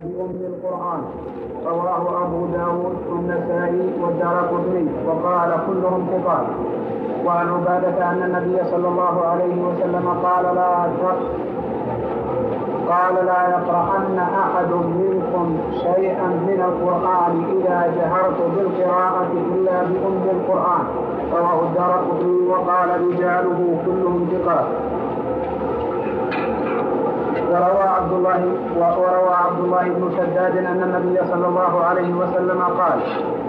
بأم القرآن. رواه أبو داود والنسائي والدارقطني وقال كلهم ثقات. وعن عبادة أن النبي صلى الله عليه وسلم قال لا قال لا يقرأن أحد منكم شيئا من القرآن إذا جهرت بالقراءة إلا بأم القرآن. رواه الدارقطني وقال رجاله كلهم ثقات. وروى عبد الله وروى عبد الله بن شداد أن النبي صلى الله عليه وسلم قال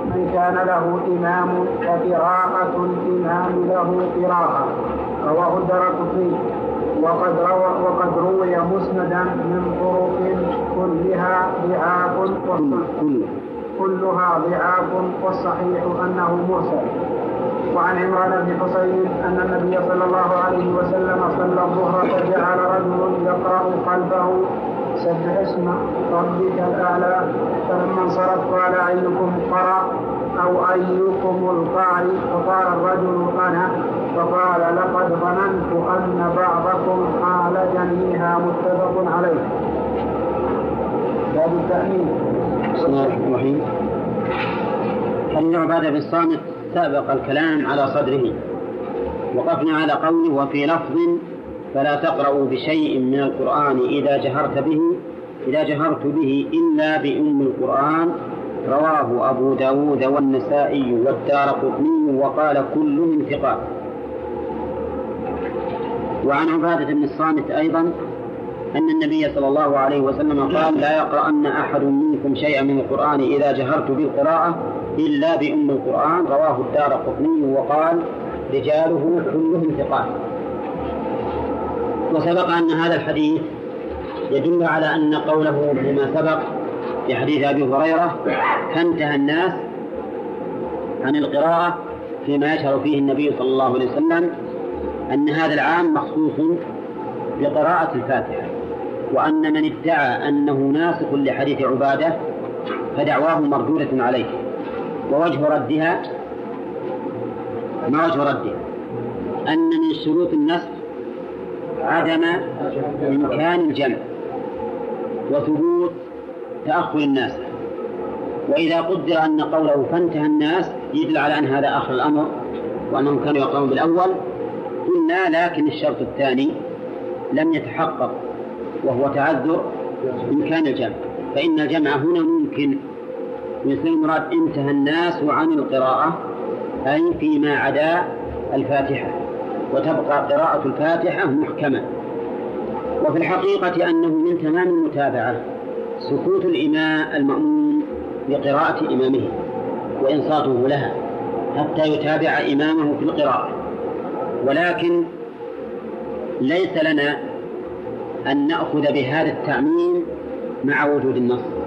من كان له إمام فقراءة الإمام له قراءة رواه الدرقطني وقد روى وقد روي مسندا من طرق كلها ضعاف كلها ضعاف والصحيح أنه مرسل. وعن عمران بن حصين أن النبي صلى الله عليه وسلم صلى الظهر فجعل رجل يقرأ خلفه سبح اسم ربك الأعلى. فلما انصرف قال أيكم قرأ أو أيكم القارئ؟ فقال الرجل أنا. فقال لقد ظننت أن بعضكم حال جنيها متفق عليه. باب التأمين. بسم الله الرحمن الرحيم. حديث عباده بن الصامت سابق الكلام على صدره. وقفنا على قوله وفي لفظ فلا تقرأوا بشيء من القرآن إذا جهرت به إذا جهرت به إلا بأم القرآن. رواه أبو داود والنسائي والدار قطني وقال كلهم ثقات وعن عبادة بن الصامت أيضا أن النبي صلى الله عليه وسلم قال لا يقرأن أحد منكم شيئا من القرآن إذا جهرت بالقراءة إلا بأم القرآن رواه الدار قطني وقال رجاله كلهم ثقات. وسبق أن هذا الحديث يدل على أن قوله فيما سبق في حديث أبي هريرة فانتهى الناس عن القراءة فيما يشهر فيه النبي صلى الله عليه وسلم أن هذا العام مخصوص بقراءة الفاتحة وأن من ادعى أنه ناسخ لحديث عبادة فدعواه مردودة عليه. ووجه ردها ما وجه ردها أن من شروط النسخ عدم إمكان الجمع وثبوت تأخر الناس. وإذا قدر أن قوله فانتهى الناس يدل على أن هذا آخر الأمر وأنهم كانوا يقرؤون بالأول. قلنا لكن الشرط الثاني لم يتحقق وهو تعذر إمكان الجمع. فإن الجمع هنا ممكن. مثل المراد انتهى الناس عن القراءة أي فيما عدا الفاتحة وتبقى قراءة الفاتحة محكمة. وفي الحقيقة أنه من تمام المتابعة سكوت الإمام المأموم لقراءة إمامه وإنصاته لها حتى يتابع إمامه في القراءة. ولكن ليس لنا أن نأخذ بهذا التعميم مع وجود النص.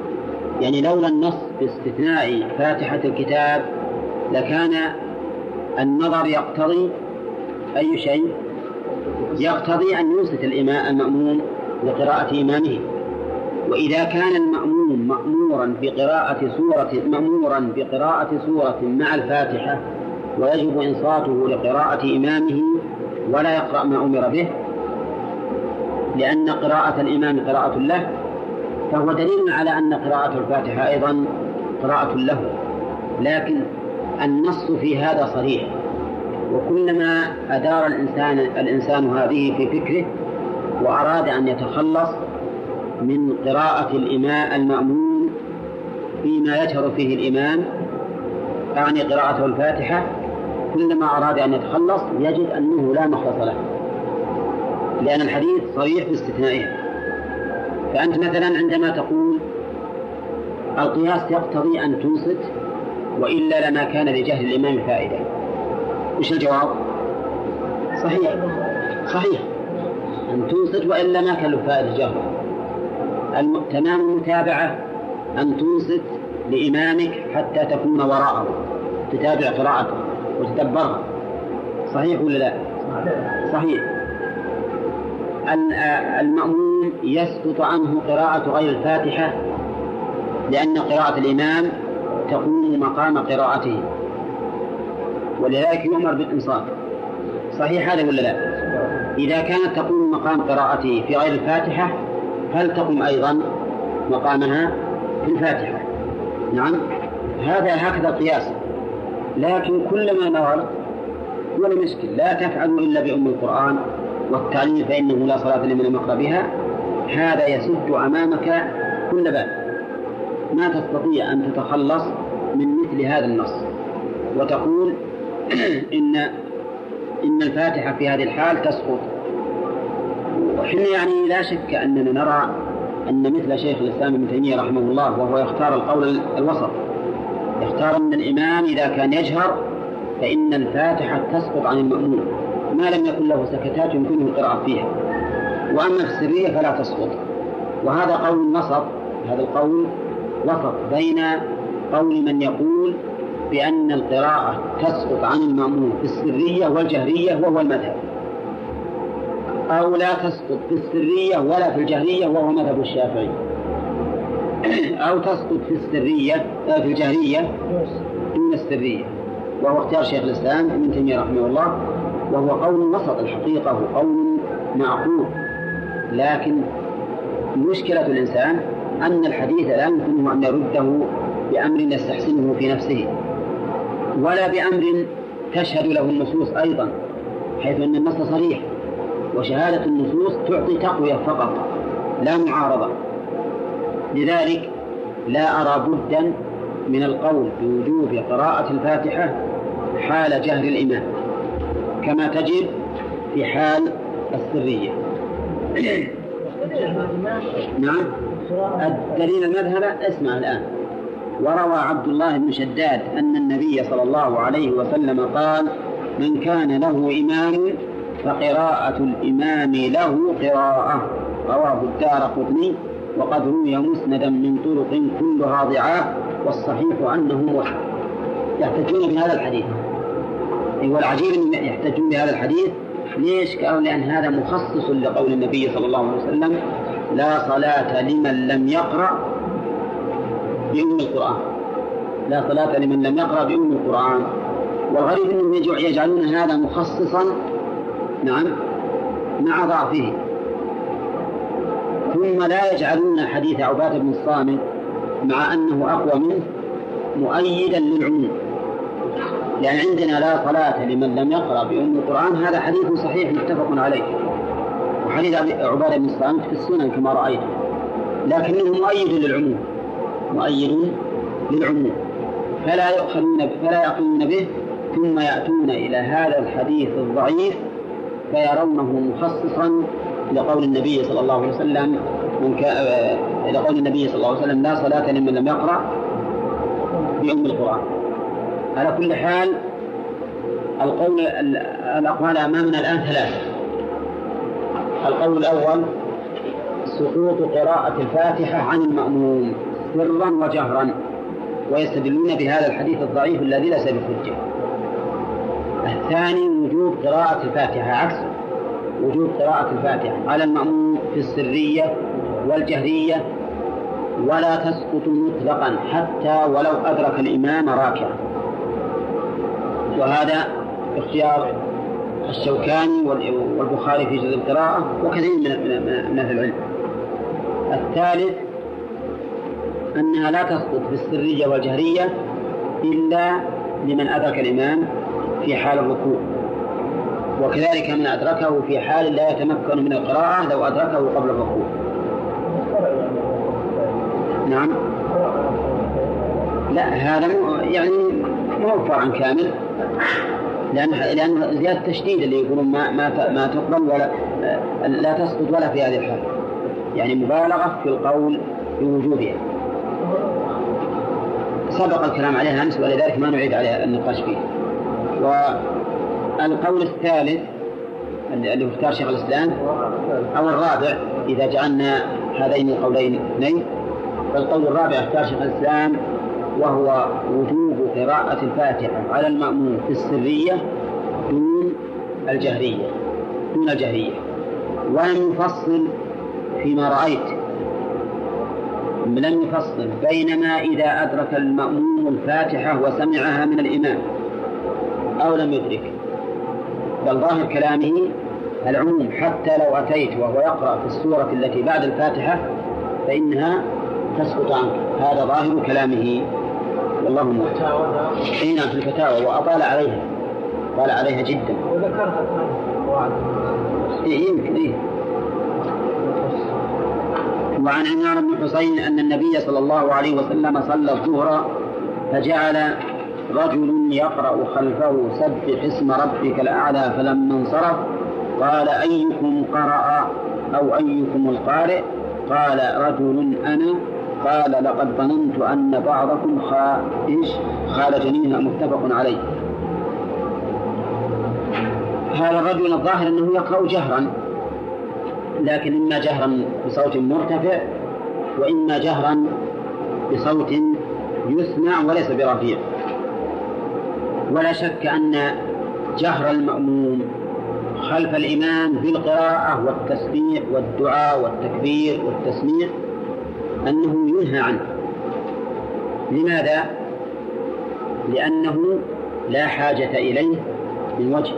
يعني لولا النص باستثناء فاتحة الكتاب لكان النظر يقتضي أي شيء؟ يقتضي أن ينصت الإمام المأموم لقراءة إمامه. وإذا كان المأموم مأمورا بقراءة سورة مأمورا بقراءة سورة مع الفاتحة ويجب إنصاته لقراءة إمامه ولا يقرأ ما أمر به لأن قراءة الإمام قراءة له. فهو دليل على أن قراءة الفاتحة أيضا قراءة له لكن النص في هذا صريح. وكلما أدار الإنسان الإنسان هذه في فكره وأراد أن يتخلص من قراءة الإماء المأمون فيما يجهر فيه الإمام أعني قراءته الفاتحة كلما أراد أن يتخلص يجد أنه لا مخلص له. لأن الحديث صريح في استثنائها فأنت مثلا عندما تقول القياس يقتضي أن تنصت وإلا لما كان لجهل الإمام فائدة. وش الجواب؟ صحيح. صحيح. أن تنصت وإلا ما كان له فائدة جهل. تمام المتابعة أن تنصت لإمامك حتى تكون وراءه تتابع قراءته وتدبرها صحيح ولا لا؟ صحيح. المأموم يسقط عنه قراءة غير الفاتحة لأن قراءة الإمام تقوم مقام قراءته. ولذلك يؤمر بالإنصات صحيح هذا ولا لا؟ إذا كانت تقوم مقام قراءته في غير الفاتحة فلتقم أيضا مقامها في الفاتحة؟ نعم. هذا هكذا القياس. لكن كلما نظر ولا مشكل لا تفعلوا إلا بأم القرآن والتعليم فإنه لا صلاة لمن لم يقرأ بها. هذا يسد أمامك كل باب. ما تستطيع أن تتخلص من مثل هذا النص. وتقول إن إن الفاتحة في هذه الحال تسقط. وحنا يعني لا شك أننا نرى أن مثل شيخ الإسلام ابن تيمية رحمه الله وهو يختار القول الوسط. يختار أن الإمام إذا كان يجهر فإن الفاتحة تسقط عن المأمون. ما لم يكن له سكتات يمكنه القراءة فيها. وأما السرية فلا تسقط. وهذا قول وسط هذا القول وسط بين قول من يقول بأن القراءة تسقط عن المأمون في السرية والجهرية وهو المذهب أو لا تسقط في السرية ولا في الجهرية وهو مذهب الشافعي أو تسقط في السرية آه، في الجهرية دون السرية وهو اختيار شيخ الإسلام ابن تيمية رحمه الله وهو قول وسط الحقيقة هو قول معقول. لكن مشكلة الإنسان أن الحديث لا يمكنه أن يرده بأمر يستحسنه في نفسه ولا بأمر تشهد له النصوص أيضا حيث أن النص صريح وشهادة النصوص تعطي تقوية فقط لا معارضة. لذلك لا أرى بدا من القول بوجوب قراءة الفاتحة حال جهر الإمام كما تجد في حال السرية. نعم. الدليل المذهب اسمع الآن. وروى عبد الله بن شداد أن النبي صلى الله عليه وسلم قال من كان له إمام فقراءة الإمام له قراءة. رواه الدار قطني. وقد روي مسندا من طرق كلها ضعاف والصحيح أنه موحد يحتجون بهذا الحديث. والعجيب أن يحتجون بهذا الحديث. ليش؟ قالوا لأن هذا مخصص لقول النبي صلى الله عليه وسلم لا صلاة لمن لم يقرأ بأم القرآن. لا صلاة لمن لم يقرأ بأم القرآن. والغريب أنهم يجعلون هذا مخصصا نعم مع ضعفه. ثم لا يجعلون حديث عبادة بن الصامت مع أنه أقوى منه مؤيدا للعموم. لأن عندنا لا صلاة لمن لم يقرأ بأم القرآن هذا حديث صحيح متفق عليه. وحديث عبادة بن الصامت في السنن كما رأيت. لكنه مؤيد للعموم. مؤيد للعموم. فلا يؤخذون فلا يأخذون به ثم يأتون إلى هذا الحديث الضعيف فيرونه مخصصا لقول النبي صلى الله عليه وسلم من كا... لقول النبي صلى الله عليه وسلم لا صلاة لمن لم يقرأ بأم القرآن. على كل حال القول الأقوال أمامنا الآن ثلاثة. القول الأول سقوط قراءة الفاتحة عن المأموم سرا وجهرا ويستدلون بهذا الحديث الضعيف الذي ليس بحجة. الثاني وجوب قراءة الفاتحة عكس. وجوب قراءة الفاتحة على المأموم في السرية والجهرية ولا تسقط مطلقا حتى ولو أدرك الإمام راكعا. وهذا اختيار الشوكاني والبخاري في جزء القراءة وكثير من أهل العلم. الثالث أنها لا تسقط في السرية والجهرية إلا لمن أدرك الإمام في حال الركوع. وكذلك من أدركه في حال لا يتمكن من القراءة لو أدركه قبل الركوع. نعم. لا هذا يعني مو فرع كامل. لأن لأن زيادة التشديد اللي يقولون ما ما ما تقبل ولا لا تسقط ولا في هذه الحال يعني مبالغة في القول بوجوبها سبق الكلام عليها أمس ولذلك ما نعيد عليها النقاش فيه. والقول الثالث اللي هو اختار شيخ الإسلام أو الرابع إذا جعلنا هذين القولين اثنين فالقول الرابع اختار شيخ الإسلام وهو وجوب قراءة الفاتحة على المأمون في السرية دون الجهرية دون الجهرية. ولم يفصل فيما رأيت. لم يفصل بينما إذا أدرك المأموم الفاتحة وسمعها من الإمام أو لم يدرك. بل ظاهر كلامه العموم حتى لو أتيت وهو يقرأ في السورة التي بعد الفاتحة فإنها تسقط عنك. هذا ظاهر كلامه. والله موفق اي نعم في الفتاوى وأطال عليها طال عليها جدا. وذكرت إيه يمكن إيه. وعن عمران بن حسين أن النبي صلى الله عليه وسلم صلى الظهر فجعل رجل يقرأ خلفه سبح اسم ربك الأعلى فلما انصرف قال أيكم قرأ أو أيكم القارئ؟ قال رجل أنا قال لقد ظننت أن بعضكم خائش خالجنيها متفق عليه. هذا الرجل الظاهر أنه يقرأ جهرا لكن إما جهرا بصوت مرتفع وإما جهرا بصوت يسمع وليس برفيع. ولا شك أن جهر المأموم خلف الإمام بالقراءة والتسبيح والدعاء والتكبير والتسميع أنه ينهى عنه. لماذا؟ لأنه لا حاجة إليه من وجه.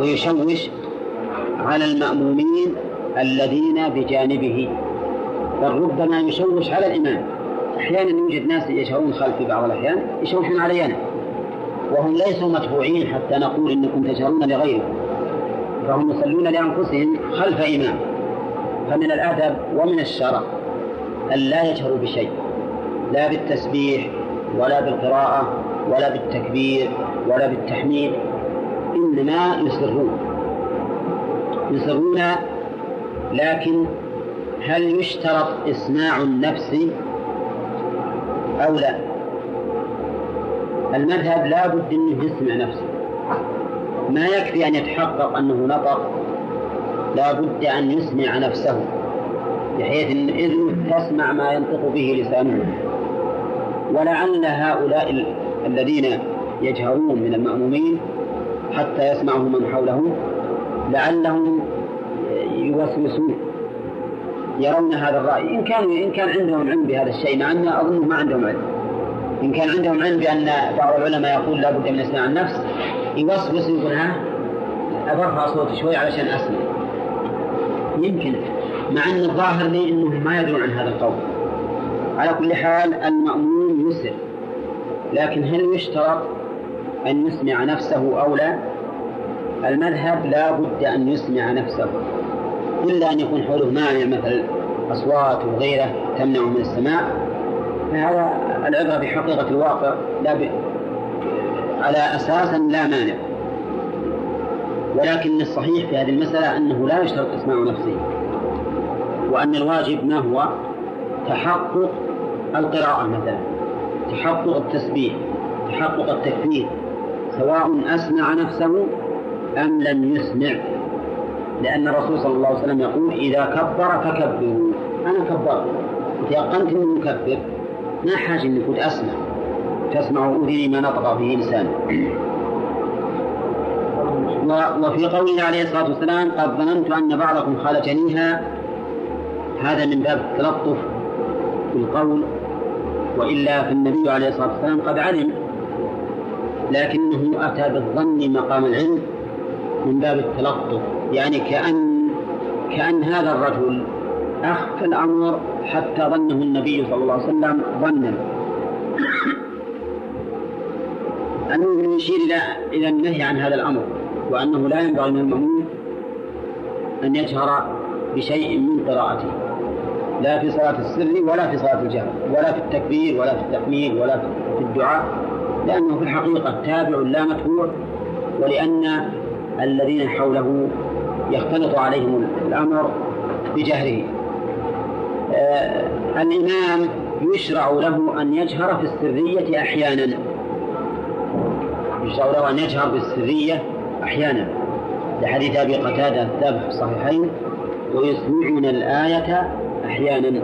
ويشوش على المأمومين الذين بجانبه. بل ربما يشوش على الإمام. أحيانا يوجد ناس يشعرون خلفي بعض الأحيان يشوشون علي أنا. وهم ليسوا متبوعين حتى نقول إنكم تشعرون لغيركم. فهم يصلون لأنفسهم خلف إمام. فمن الأدب ومن الشرع أن لا يجهروا بشيء لا بالتسبيح ولا بالقراءة ولا بالتكبير ولا بالتحميد إنما يسرون. يسرون لكن هل يشترط إسماع النفس أو لا؟ المذهب لا بد أنه يسمع نفسه. ما يكفي أن يتحقق أنه نطق لا بد أن يسمع نفسه بحيث أن إذن تسمع ما ينطق به لسانه. ولعل هؤلاء الذين يجهرون من المأمومين حتى يسمعه من حوله لعلهم يوسوسون يرون هذا الرأي. إن كان إن كان عندهم علم بهذا الشيء مع أن أظن ما عندهم علم. إن كان عندهم علم بأن بعض العلماء يقول لا بد من إسماع النفس يوسوس يقول ها؟ أبرفع صوتي شوي علشان أسمع. يمكن مع أن الظاهر لي أنهم ما يدرون عن هذا القول. على كل حال المأمون يسر. لكن هل يشترط أن يسمع نفسه أو لا؟ المذهب لا بد أن يسمع نفسه. إلا أن يكون حوله مانع مثل أصوات وغيره تمنع من السماع. فهذا العبرة بحقيقة الواقع لا ب... على أساس لا مانع. ولكن الصحيح في هذه المسألة أنه لا يشترط إسماع نفسه وأن الواجب ما هو؟ تحقق القراءة مثلا تحقق التسبيح تحقق التكبير سواء أسمع نفسه أم لم يسمع. لأن الرسول صلى الله عليه وسلم يقول إذا كبر فكبروا. أنا كبرت تيقنت أني مكبر ما حاجة أني كنت أسمع تسمع أذني ما نطق به لساني وفي قوله عليه الصلاة والسلام قد ظننت أن بعضكم خالجنيها هذا من باب التلطف بالقول وإلا فالنبي عليه الصلاة والسلام قد علم لكنه أتى بالظن مقام العلم من باب التلطف يعني كأن كأن هذا الرجل أخفى الأمر حتى ظنه النبي صلى الله عليه وسلم ظنا. أنه يشير إلى إلى النهي عن هذا الأمر. وأنه لا ينبغي من المأمون أن يجهر بشيء من قراءته لا في صلاة السر ولا في صلاة الجهر ولا في التكبير ولا في التحميد ولا في الدعاء لأنه في الحقيقة تابع لا متبوع ولأن الذين حوله يختلط عليهم الأمر بجهره. آه الإمام يشرع له أن يجهر في السرية أحيانا يشرع له أن يجهر بالسرية أحيانا. لحديث أبي قتادة الثابت في الصحيحين ويسمعون الآية أحيانا.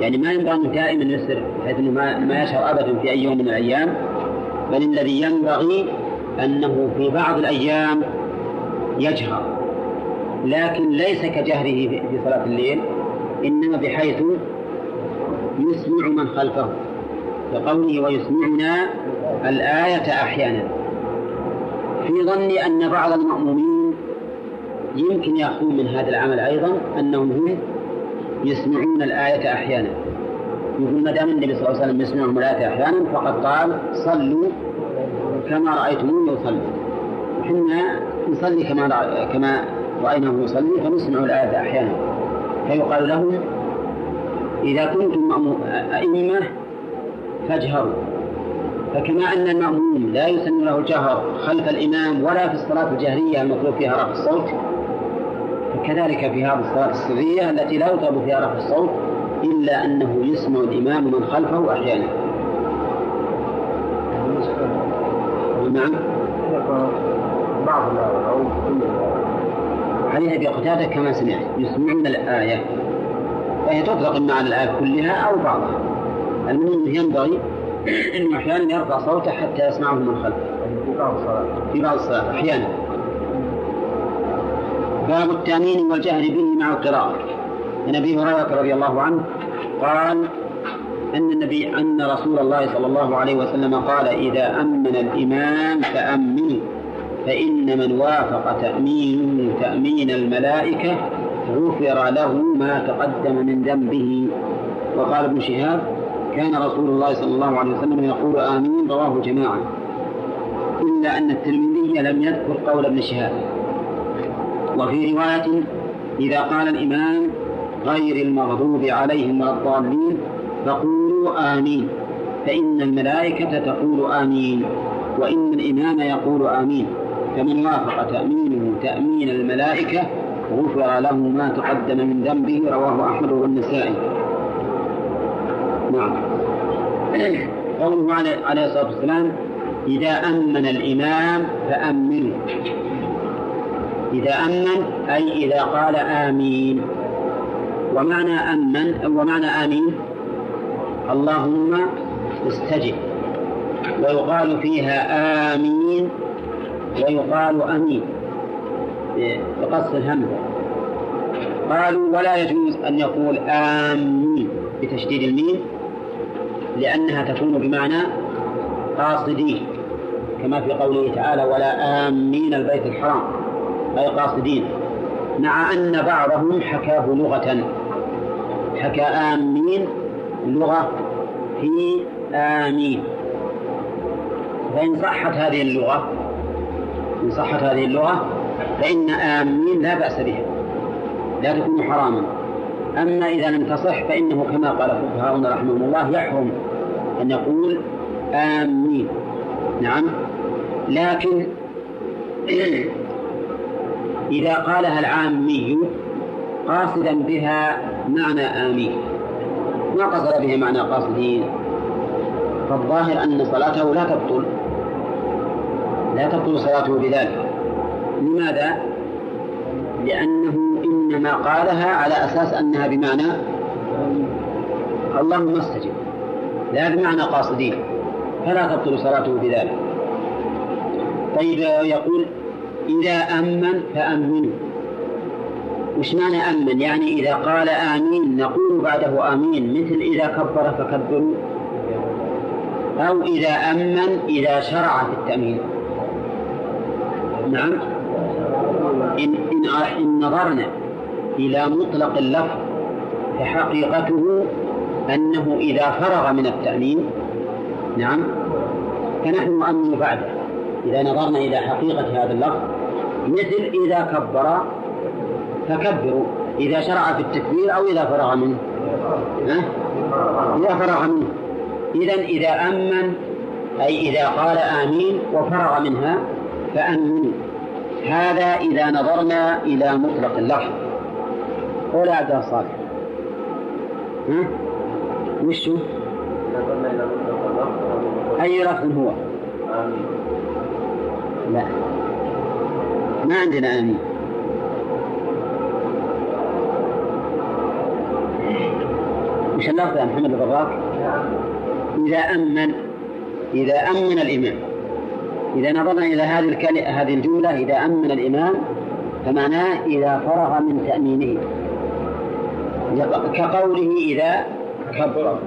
يعني ما ينبغي أنه دائما يسر بحيث أنه ما, ما يشهر أبدا في أي يوم من الأيام. بل الذي ينبغي أنه في بعض الأيام يجهر. لكن ليس كجهره في صلاة الليل إنما بحيث يسمع من خلفه. كقوله ويسمعنا الآية أحيانا. في ظني أن بعض المأمومين يمكن يأخذون من هذا العمل أيضا أنهم هم يسمعون الآية أحيانا. يقول ما دام النبي صلى الله عليه وسلم يسمعهم الآية أحيانا فقد قال صلوا كما رأيتموني أصلي حنا نصلي كما كما رأيناه يصلي فنسمع الآية أحيانا. فيقال لهم إذا كنتم أئمة فاجهروا. فكما أن المأموم لا يسن له الجهر خلف الإمام ولا في الصلاة الجهرية المطلوب فيها رفع الصوت فكذلك في هذه الصلاة السرية التي لا يطلب فيها رفع الصوت إلا أنه يسمع الإمام من خلفه أحيانا. نعم. بعض أو عليها بقتادة كما سمعت. يسمعون الآية فهي تطلق معنى الآية كلها أو بعضها. المهم ينبغي أنه أحيانا يرفع صوته حتى يسمعه من خلفه. في بعض الصلاة. في بعض الصلاة أحيانا. باب التأمين والجهر به مع القراءة. عن أبي هريرة رضي الله عنه قال أن النبي أن رسول الله صلى الله عليه وسلم قال إذا أمن الإمام فأمنوا فإن من وافق تأمين تأمين الملائكة غفر له ما تقدم من ذنبه. وقال ابن شهاب كان رسول الله صلى الله عليه وسلم يقول آمين رواه جماعة. إلا أن الترمذي لم يذكر قول ابن شهاب. وفي رواية إذا قال الإمام غير المغضوب عليهم ولا الضالين فقولوا آمين فإن الملائكة تقول آمين وإن الإمام يقول آمين. فمن وافق تأمينه تأمين الملائكة غفر له ما تقدم من ذنبه رواه أحمد والنسائي. نعم قوله عليه الصلاة والسلام إذا أمن الإمام فأمنوا إذا أمن أي إذا قال آمين. ومعنى أمن ومعنى آمين؟ اللهم استجب. ويقال فيها آمين ويقال أمين. بقص الهمزة قالوا ولا يجوز أن يقول آمين بتشديد الميم. لأنها تكون بمعنى قاصدين كما في قوله تعالى ولا آمين البيت الحرام أي قاصدين. مع أن بعضهم حكاه لغة. حكى آمين لغة في آمين. فإن صحت هذه اللغة إن صحت هذه اللغة فإن آمين لا بأس بها. لا تكون حراما. أما إذا لم تصح فإنه كما قال فقهاؤنا رحمهم الله يحرم أن يقول آمين. نعم. لكن إذا قالها العامي قاصدا بها معنى آمين. ما قصد بها معنى قاصدين؟ فالظاهر أن صلاته لا تبطل. لا تبطل صلاته بذلك. لماذا؟ لأنه إنما قالها على أساس أنها بمعنى اللهم استجب لا بمعنى قاصدين فلا تبطل صلاته بذلك. طيب يقول إذا أمن فأمنوا. وش معنى أمن؟ يعني إذا قال آمين نقول بعده آمين مثل إذا كبر فكبروا. أو إذا أمن إذا شرع في التأمين. نعم. إن, إن, إن نظرنا إلى مطلق اللفظ فحقيقته أنه إذا فرغ من التأمين نعم فنحن نؤمن بعده. إذا نظرنا إلى حقيقة هذا اللفظ مثل إذا كبر فكبروا. إذا شرع في التكبير أو إذا فرغ منه. ها؟ إذا فرغ منه. إذا إذا أمن أي إذا قال آمين وفرغ منها فأمنوا. هذا إذا نظرنا إلى مطلق اللفظ. قول عبد الصالح ها؟ وش هو؟ أي لفظ هو؟ لا ما عندنا آمين وش اللفظ يا محمد البراك؟ إذا أمن إذا أمن الإمام إذا نظرنا إلى هذه الكلمة هذه الجملة إذا أمن الإمام فمعناه إذا فرغ من تأمينه كقوله إذا كبر.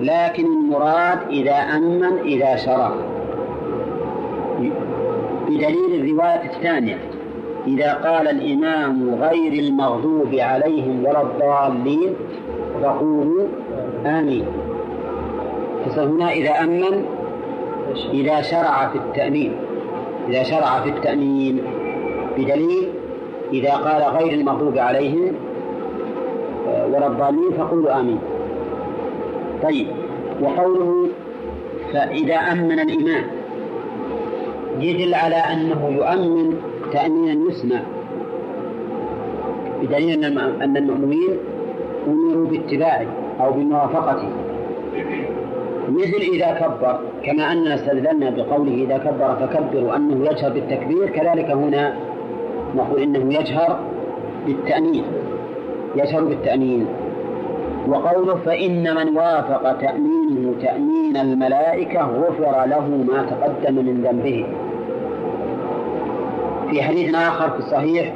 لكن المراد إذا أمن إذا شرع. بدليل الرواية الثانية. إذا قال الإمام غير المغضوب عليهم ولا الضالين فقولوا آمين. فهنا إذا أمن إذا شرع في التأمين. إذا شرع في التأمين. بدليل إذا قال غير المغضوب عليهم ولا الضالين فقولوا آمين. طيب وقوله فإذا أمن الإمام يدل على أنه يؤمن تأمينا يسمع بدليل أن المؤمنين أمروا باتباعه أو بموافقته مثل إذا كبر كما أننا استدللنا بقوله إذا كبر فكبروا أنه يجهر بالتكبير كذلك هنا نقول إنه يجهر بالتأمين. يجهر بالتأمين وقوله فإن من وافق تأمينه تأمين الملائكة غفر له ما تقدم من ذنبه. في حديث آخر في الصحيح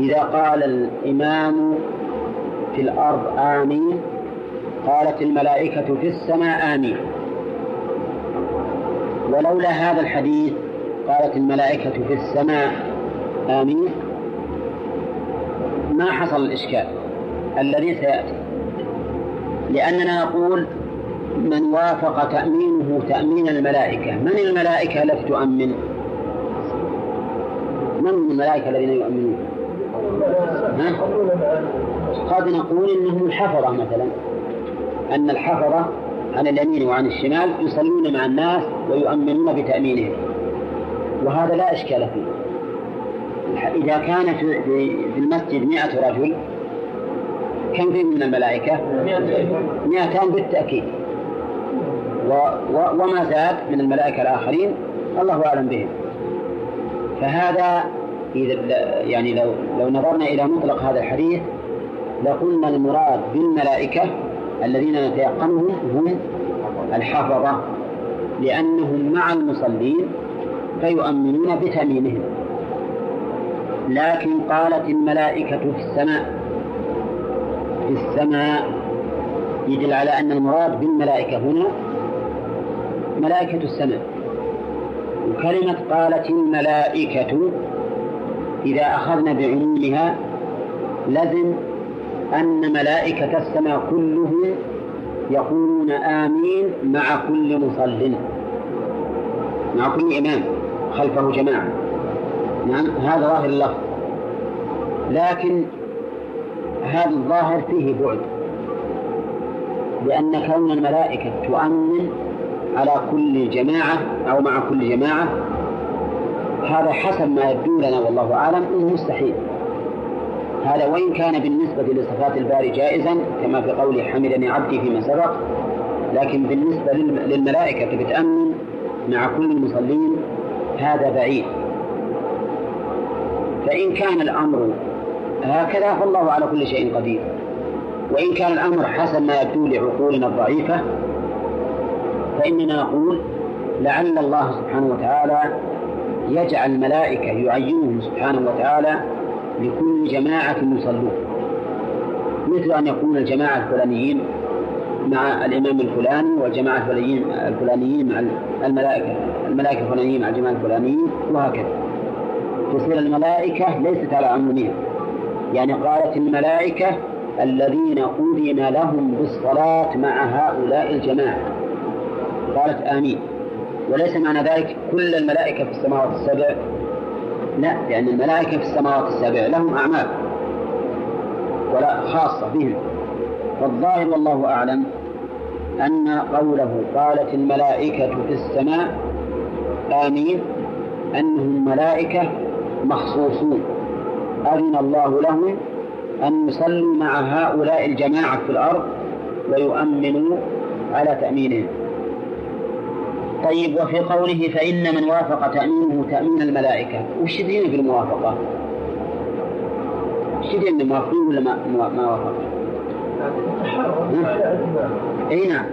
إذا قال الإمام في الأرض آمين قالت الملائكة في السماء آمين. ولولا هذا الحديث قالت الملائكة في السماء آمين ما حصل الإشكال الذي سيأتي. لأننا نقول من وافق تأمينه تأمين الملائكة. من الملائكة التي تؤمن من الملائكة الذين يؤمنون؟ قد نقول إنهم الحفرة مثلا. أن الحفرة عن اليمين وعن الشمال يصلون مع الناس ويؤمنون بتأمينهم. وهذا لا إشكال فيه. إذا كان في المسجد مئة رجل كم فيه من الملائكة؟ مئتان بالتأكيد. و و وما زاد من الملائكة الآخرين الله أعلم بهم. فهذا إذا يعني لو لو نظرنا إلى مطلق هذا الحديث لقلنا المراد بالملائكة الذين نتيقنهم هم الحفظة لأنهم مع المصلين فيؤمنون بتأمينهم. لكن قالت الملائكة في السماء في السماء يدل على أن المراد بالملائكة هنا ملائكة السماء. وكلمة قالت الملائكة إذا أخذنا بعمومها لزم أن ملائكة السماء كلهم يقولون آمين مع كل مصل مع كل إمام خلفه جماعة. نعم. هذا ظاهر اللفظ. لكن هذا الظاهر فيه بعد. لأن كون الملائكة تؤمن على كل جماعة أو مع كل جماعة هذا حسب ما يبدو لنا والله أعلم أنه مستحيل. هذا وإن كان بالنسبة لصفات الباري جائزا كما في قوله حمدني عبدي فيما سبق لكن بالنسبة للملائكة بتأمن مع كل المصلين هذا بعيد. فإن كان الأمر هكذا فالله على كل شيء قدير. وإن كان الأمر حسب ما يبدو لعقولنا الضعيفة فإننا نقول لعل الله سبحانه وتعالى يجعل ملائكة يعينهم سبحانه وتعالى لكل جماعة يصلون. مثل أن يكون الجماعة الفلانيين مع الإمام الفلاني والجماعة الفلانيين مع الملائكة الملائكة الفلانيين مع الجماعة الفلانيين وهكذا. تصير الملائكة ليست على عمومها. يعني قالت الملائكة الذين أذن لهم بالصلاة مع هؤلاء الجماعة. قالت آمين. وليس معنى ذلك كل الملائكة في السماوات السبع. لا لأن الملائكة في السماوات السبع لهم أعمال. ولا خاصة بهم. فالظاهر والله أعلم أن قوله قالت الملائكة في السماء آمين أنهم ملائكة مخصوصون أذن الله لهم أن يصلوا مع هؤلاء الجماعة في الأرض ويؤمنوا على تأمينهم. طيب وفي قوله فإن من وافق تأمينه تأمين الملائكة. وش دين بالموافقة؟ وش دين بالموافقين ولا ما, ما وافق؟ إي نعم.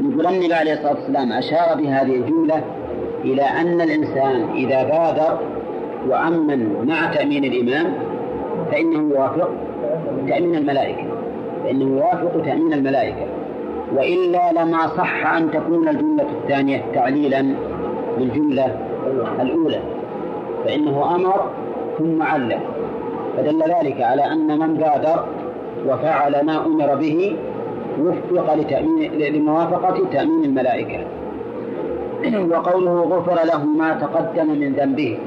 نقول النبي عليه الصلاة والسلام أشار بهذه الجملة إلى أن الإنسان إذا بادر وأمن مع تأمين الإمام فإنه يوافق تأمين الملائكة فإنه يوافق تأمين الملائكة. وإلا لما صح أن تكون الجملة الثانية تعليلا للجملة الأولى فإنه أمر ثم علم فدل ذلك على أن من بادر وفعل ما أمر به وفق لتأمين لموافقة تأمين الملائكة. وقوله غفر له ما تقدم من ذنبه.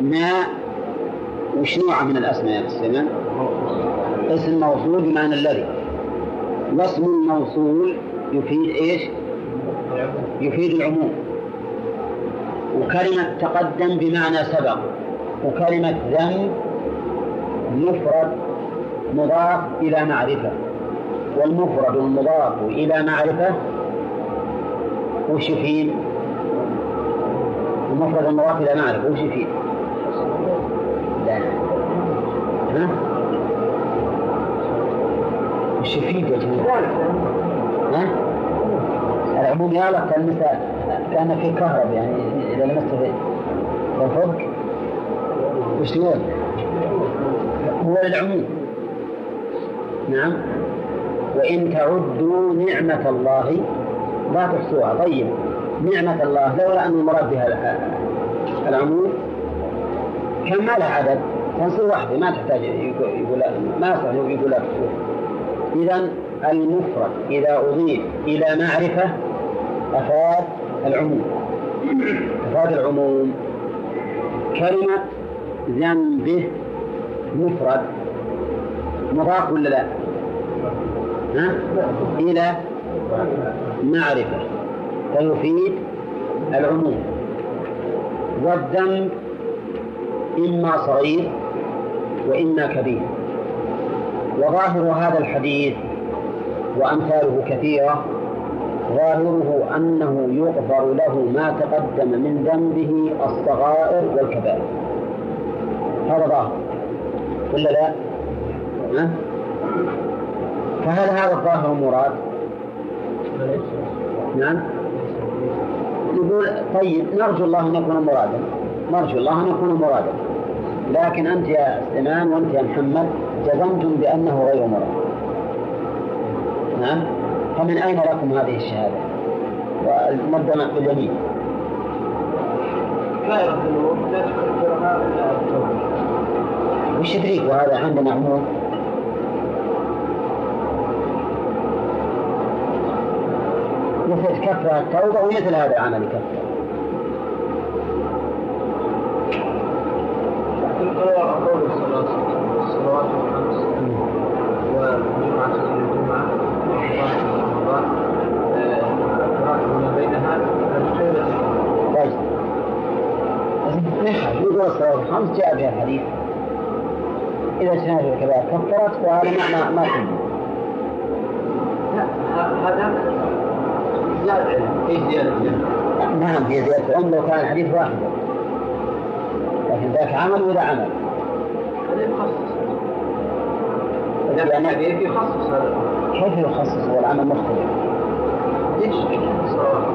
ما وش نوع من الأسماء يا السلام؟ اسم موصول بمعنى الذي واسم الموصول يفيد إيش؟ يفيد العموم وكلمة تقدم بمعنى سبق وكلمة ذنب مفرد مضاف إلى معرفة والمفرد المضاف إلى معرفة وش يفيد؟ المفرد المضاف إلى معرفة وش يفيد؟ ها؟ يفيد يا جماعة؟ ها؟ العموم الله كان كان في كهرب يعني إذا لمست فوق وش تقول؟ هو للعموم نعم وإن تعدوا نعمة الله لا تحصوها طيب نعمة الله لولا أن المراد بها العموم كم ما عدد تنصير واحدة ما تحتاج يقول ما يصح يقول إذا المفرد إذا أضيف إلى معرفة أفاد العموم. أفاد العموم. كلمة ذنبه مفرد. مضاف ولا لا؟ ها؟ إلى معرفة. فيفيد العموم. والذنب إما صغير وإما كبير وظاهر هذا الحديث وأمثاله كثيرة ظاهره أنه يغفر له ما تقدم من ذنبه الصغائر والكبائر هذا ظاهر ولا لا؟ ها؟ فهل هذا الظاهر مراد؟ نعم يقول طيب نرجو الله أن يكون مرادا نرجو الله أن يكون مرادا لكن أنت يا سليمان وأنت يا محمد جزمتم بأنه غير مراد نعم؟ فمن أين لكم هذه الشهادة؟ ونبدأ باليمين وش يدريك وهذا عندنا عموم مثل كفر التوبة ومثل هذا العمل كفر. الصلوات الخمس والجمعة الجمعة رمضان ما بينها طيب يقول الصلوات الخمس جاء بها الحديث إذا اجتنبت الكبائر كفرت وهذا ما ما ما هذا زيادة علم زيادة؟ نعم هي زيادة علم لو كان الحديث واحدا لكن ذاك عمل ولا عمل هذا يخصص يعني الحديث يخصص هذا كيف يخصص مختلف؟ ليش؟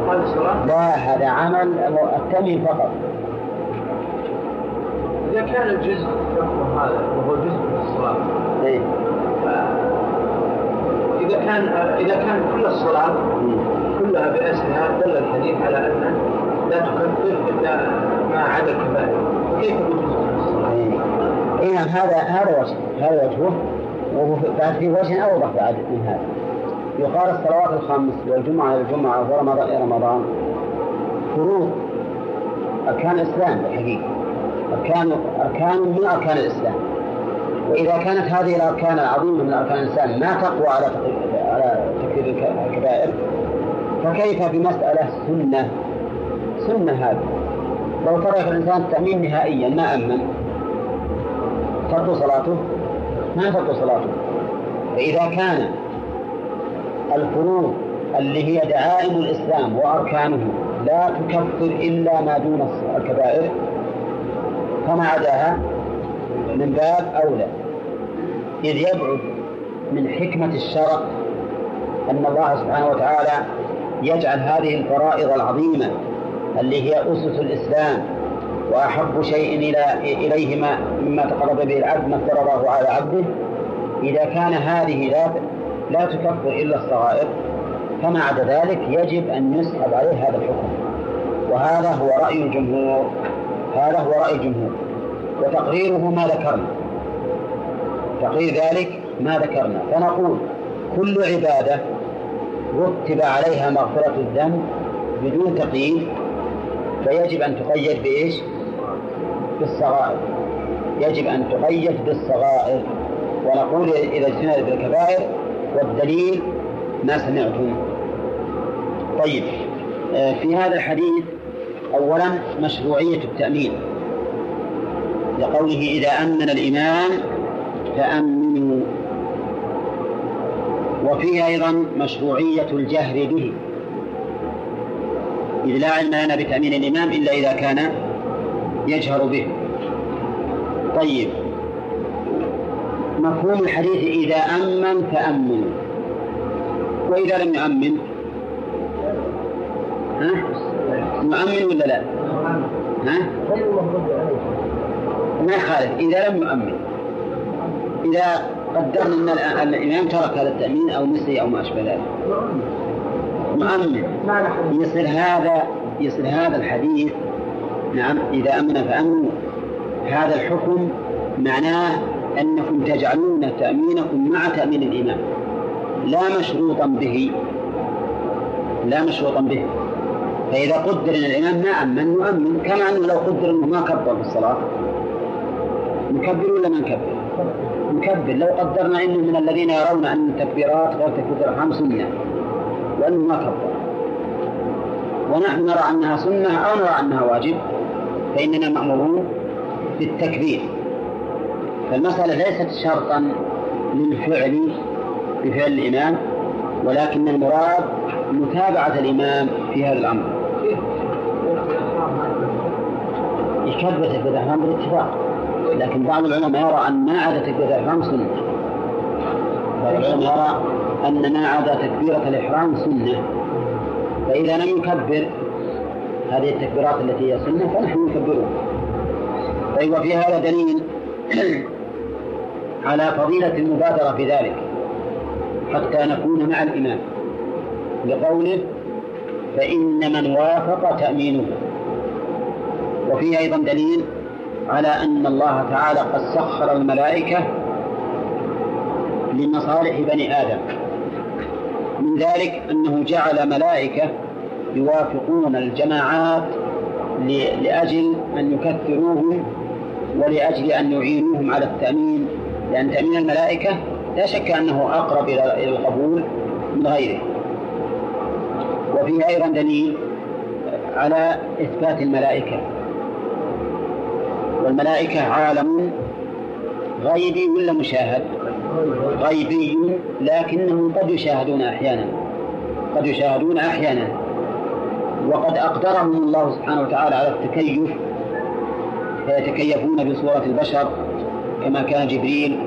هذه الصلاة لا هذا عمل التميم فقط إذا كان الجزء هذا وهو جزء من الصلاة إيه؟ إذا كان إذا كان كل الصلاة كلها بأسرها دل الحديث على أن لا تكفر إلا ما عدا الكبائر كيف يجوز إيه نعم هذا هذا وجه هذا وجهه. وهو بعد في وجه أوضح بعد من هذا. يقال الصلوات الخمس والجمعة إلى الجمعة ورمضان إلى رمضان فروض. أركان الإسلام بالحقيقة. أركان أركان من أركان الإسلام. وإذا كانت هذه الأركان العظيمة من أركان الإسلام ما تقوى على على تكفير الكبائر فكيف بمسألة سنة؟ سنة هذه. لو ترك الإنسان التأمين نهائيا ما أمن. تبطل صلاته؟ ما تبطل صلاته. فإذا كان الفروض اللي هي دعائم الإسلام وأركانه لا تكفر إلا ما دون الكبائر فما عداها؟ من باب أولى. إذ يبعد من حكمة الشرع أن الله سبحانه وتعالى يجعل هذه الفرائض العظيمة اللي هي أسس الإسلام وأحب شيء إلى إليه ما مما تقرب به العبد ما افترضه على عبده. إذا كان هذه لا لا تكفر إلا الصغائر فما عدا ذلك يجب أن يسحب عليه هذا الحكم. وهذا هو رأي الجمهور. هذا هو رأي الجمهور. وتقريره ما ذكرنا. تقرير ذلك ما ذكرنا. فنقول كل عبادة رتب عليها مغفرة الذنب بدون تقييد فيجب أن تقيد بإيش؟ بالصغائر. يجب أن تقيد بالصغائر. ونقول إذا اجتنبت بالكبائر والدليل ما سمعتم. طيب آه، في هذا الحديث أولا مشروعية التأمين. لقوله إذا أمن الإمام فأمنوا. وفيه أيضا مشروعية الجهر به. إذ لا علم لنا بتأمين الإمام إلا إذا كان يجهر به. طيب. مفهوم الحديث إذا أمن فأمنوا وإذا لم يؤمن؟ ها؟ مؤمن ولا لا؟ ها؟ ما يخالف إذا لم يؤمن. إذا قدرنا أن الإمام ترك هذا التأمين أو نسي أو ما أشبه ذلك. مؤمن يصير هذا يصير هذا الحديث نعم. إذا أمن فأمنوا. هذا الحكم معناه أنكم تجعلون تأمينكم مع تأمين الإمام لا مشروطا به. لا مشروطا به. فإذا قدر أن الإمام ما أمن نؤمن كما أنه لو قدر أنه ما كبر في الصلاة. نكبر ولا ما نكبر؟ نكبر لو قدرنا أنه من الذين يرون أن التكبيرات غير تكبير الأرحام سنة وأنه ما كبر. ونحن نرى أنها سنة أو نرى أنها واجب. فإننا مأمورون بالتكبير. فالمسألة ليست شرطا للفعل بفعل الإمام ولكن المراد متابعة الإمام في هذا الأمر. يكبر تكبير الإحرام بالاتفاق. لكن بعض العلماء يرى أن ما عدا تكبيرة الإحرام سنة. بعض العلماء يرى أن ما عدا تكبيرة الإحرام سنة. فإذا لم يكبر هذه التكبيرات التي هي سنة فنحن نكبرها. طيب وفي هذا دليل على فضيلة المبادرة في ذلك حتى نكون مع الإمام. لقوله فإن من وافق تأمينه. وفيه أيضا دليل على أن الله تعالى قد سخر الملائكة لمصالح بني آدم. من ذلك أنه جعل ملائكة يوافقون الجماعات لأجل أن يكثروهم ولأجل أن يعينوهم على التأمين لأن تأمين الملائكة لا شك أنه أقرب إلى القبول من غيره. وفيه أيضا دليل على إثبات الملائكة. والملائكة عالم غيبي ولا مشاهد؟ غيبي لكنهم قد يشاهدون أحيانا. قد يشاهدون أحيانا. وقد أقدرهم الله سبحانه وتعالى على التكيف فيتكيفون بصورة البشر كما كان جبريل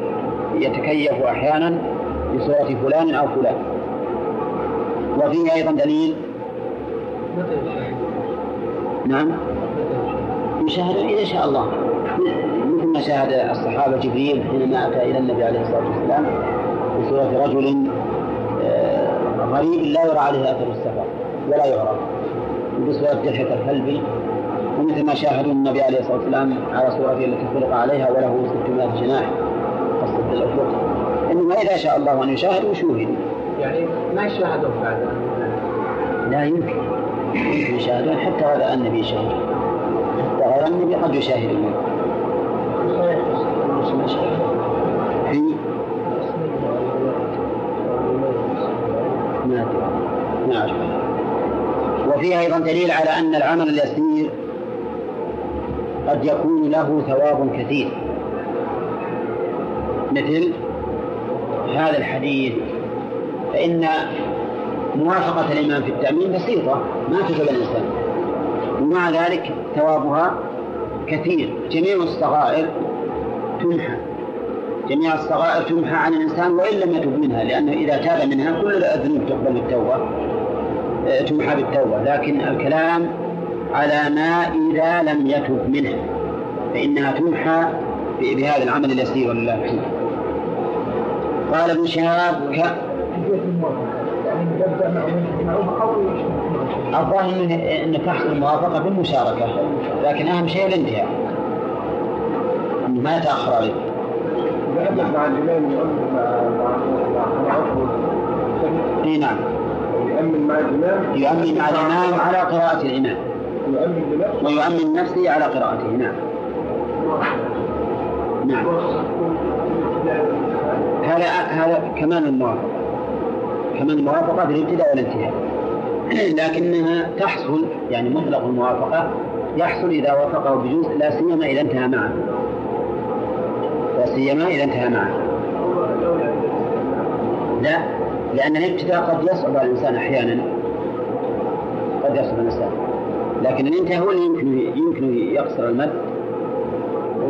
يتكيف أحيانا بصورة فلان أو فلان. وفيه أيضا دليل. نعم. يشاهد إذا شاء الله. مثل ما شاهد الصحابة جبريل حينما أتى إلى النبي عليه الصلاة والسلام بصورة رجل آه، غريب لا يرى عليه أثر السفر ولا يعرف. بصورة جلحة الكلب ومثل ما شاهدوا النبي عليه الصلاة والسلام على صورته التي خلق عليها وله 600 جناح قصة الأفق. إنما إذا شاء الله أن يشاهدوا شوهدوا يعني ما يشاهدون بعد؟ لا يمكن. يمكن يشاهدون حتى غير النبي يشاهد. حتى غير النبي قد يشاهدون. في وفيه أيضا دليل على أن العمل اليسير قد يكون له ثواب كثير. مثل هذا الحديث فإن موافقة الإمام في التأمين بسيطة ما تجب الإنسان. ومع ذلك ثوابها كثير. جميع الصغائر تمحى. جميع الصغائر تمحى عن الإنسان وإن لم يتب منها لأنه إذا تاب منها كل الذنوب تقبل بالتوبة آه، تمحى بالتوبة لكن الكلام على ما إذا لم يتب منها فإنها تمحى بهذا العمل اليسير ولله الحمد قال ابن شهاب ك... الظاهر انه انه تحصل الموافقه بالمشاركه لكن اهم شيء الانتهاء أنه ما مع مع اي نعم يؤمن مع الإمام. يؤمن مع الإمام على قراءة الإمام. يؤمن بنفسه. ويؤمن نفسه على قراءته نعم نعم. هذا هذا كمان الموافقة. كمان الموافقة في الابتداء والانتهاء. لكنها تحصل يعني مطلق الموافقة يحصل إذا وافقه بجزء لا سيما إذا انتهى معه. لا سيما إذا انتهى معه. لا. لأن الابتداء قد يصعب على الإنسان أحيانا. قد يصعب الإنسان. لكن الانتهاء هو اللي يمكن يمكن يقصر المد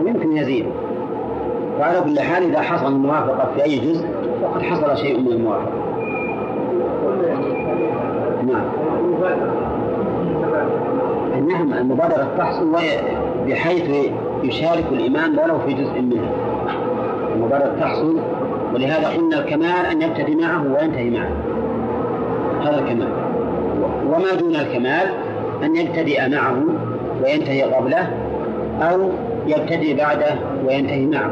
ويمكن يزيد. وعلى كل حال إذا حصل الموافقة في أي جزء فقد حصل شيء من الموافقة. نعم. نعم المبادرة تحصل بحيث يشارك الإمام ولو في جزء منها. المبادرة تحصل ولهذا قلنا الكمال أن يبتدي معه وينتهي معه. هذا الكمال. وما دون الكمال أن يبتدئ معه وينتهي قبله أو يبتدئ بعده وينتهي معه.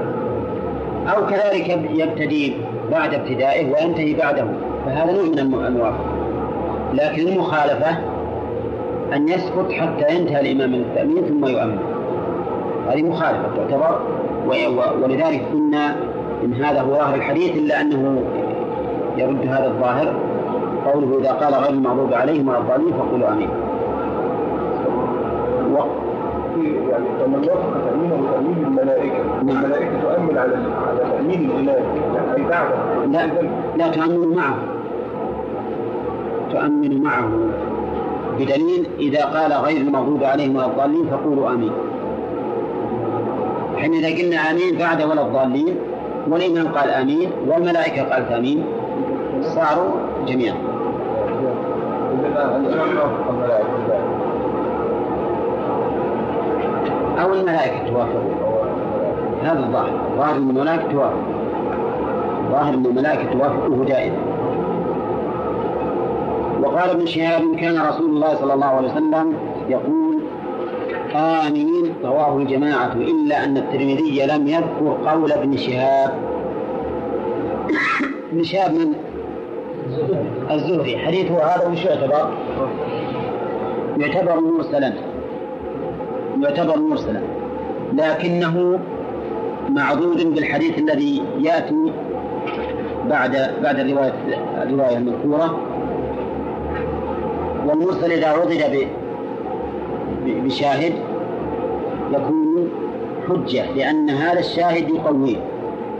أو كذلك يبتدي بعد ابتدائه وينتهي بعده. فهذا نوع من الموافقة لكن المخالفة أن يسكت حتى ينتهي الإمام من التأمين ثم يؤمن. هذه مخالفة تعتبر ولذلك قلنا إن هذا هو ظاهر الحديث إلا أنه يرد هذا الظاهر. قوله إذا قال غير المغضوب عليهم ولا الضالين فقولوا آمين. يعني تأمينه تأمين الملائكة الملائكة تؤمن على على تأمين الإله يعني بعده لا لا تؤمن معه. تؤمن معه بدليل إذا قال غير المغضوب عليهم ولا الضالين فقولوا آمين. حين إذا قلنا آمين بعد ولا الضالين والإمام قال آمين والملائكة قالت آمين. صاروا جميعا. أو الملائكة توافق هذا الظاهر. ظاهر أن الملائكة توافق ظاهر أن الملائكة توافقه دائما. وقال ابن شهاب كان رسول الله صلى الله عليه وسلم يقول آمين رواه الجماعة إلا أن الترمذي لم يذكر قول ابن شهاب. ابن شهاب من؟ الزهري. حديثه هذا وش يعتبر؟ يعتبر مرسلا. يعتبر مرسلا. لكنه معضود بالحديث الذي يأتي بعد بعد الرواية الرواية المذكورة. والمرسل إذا عضد بشاهد يكون حجة لأن هذا الشاهد يقويه.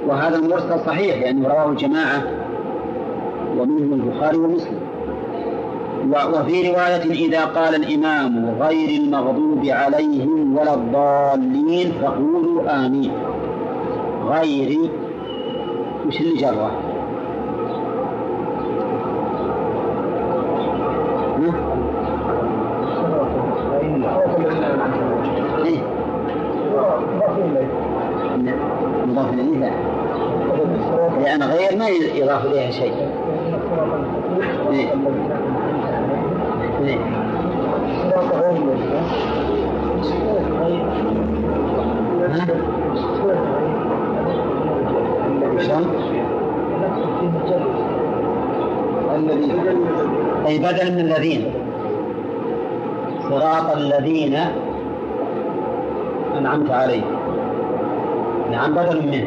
وهذا المرسل صحيح لأنه رواه الجماعة ومنهم البخاري ومسلم. وفي رواية إذا قال الإمام غير المغضوب عليهم ولا الضالين فقولوا آمين. غير وش اللي جره؟ إيه؟ مضاف إليه لا لأن غير ما يضاف إليها شيء إيه؟ إيه؟ الذي أي بدل من الذين صراط الذين أنعمت عليهم. نعم بدل منه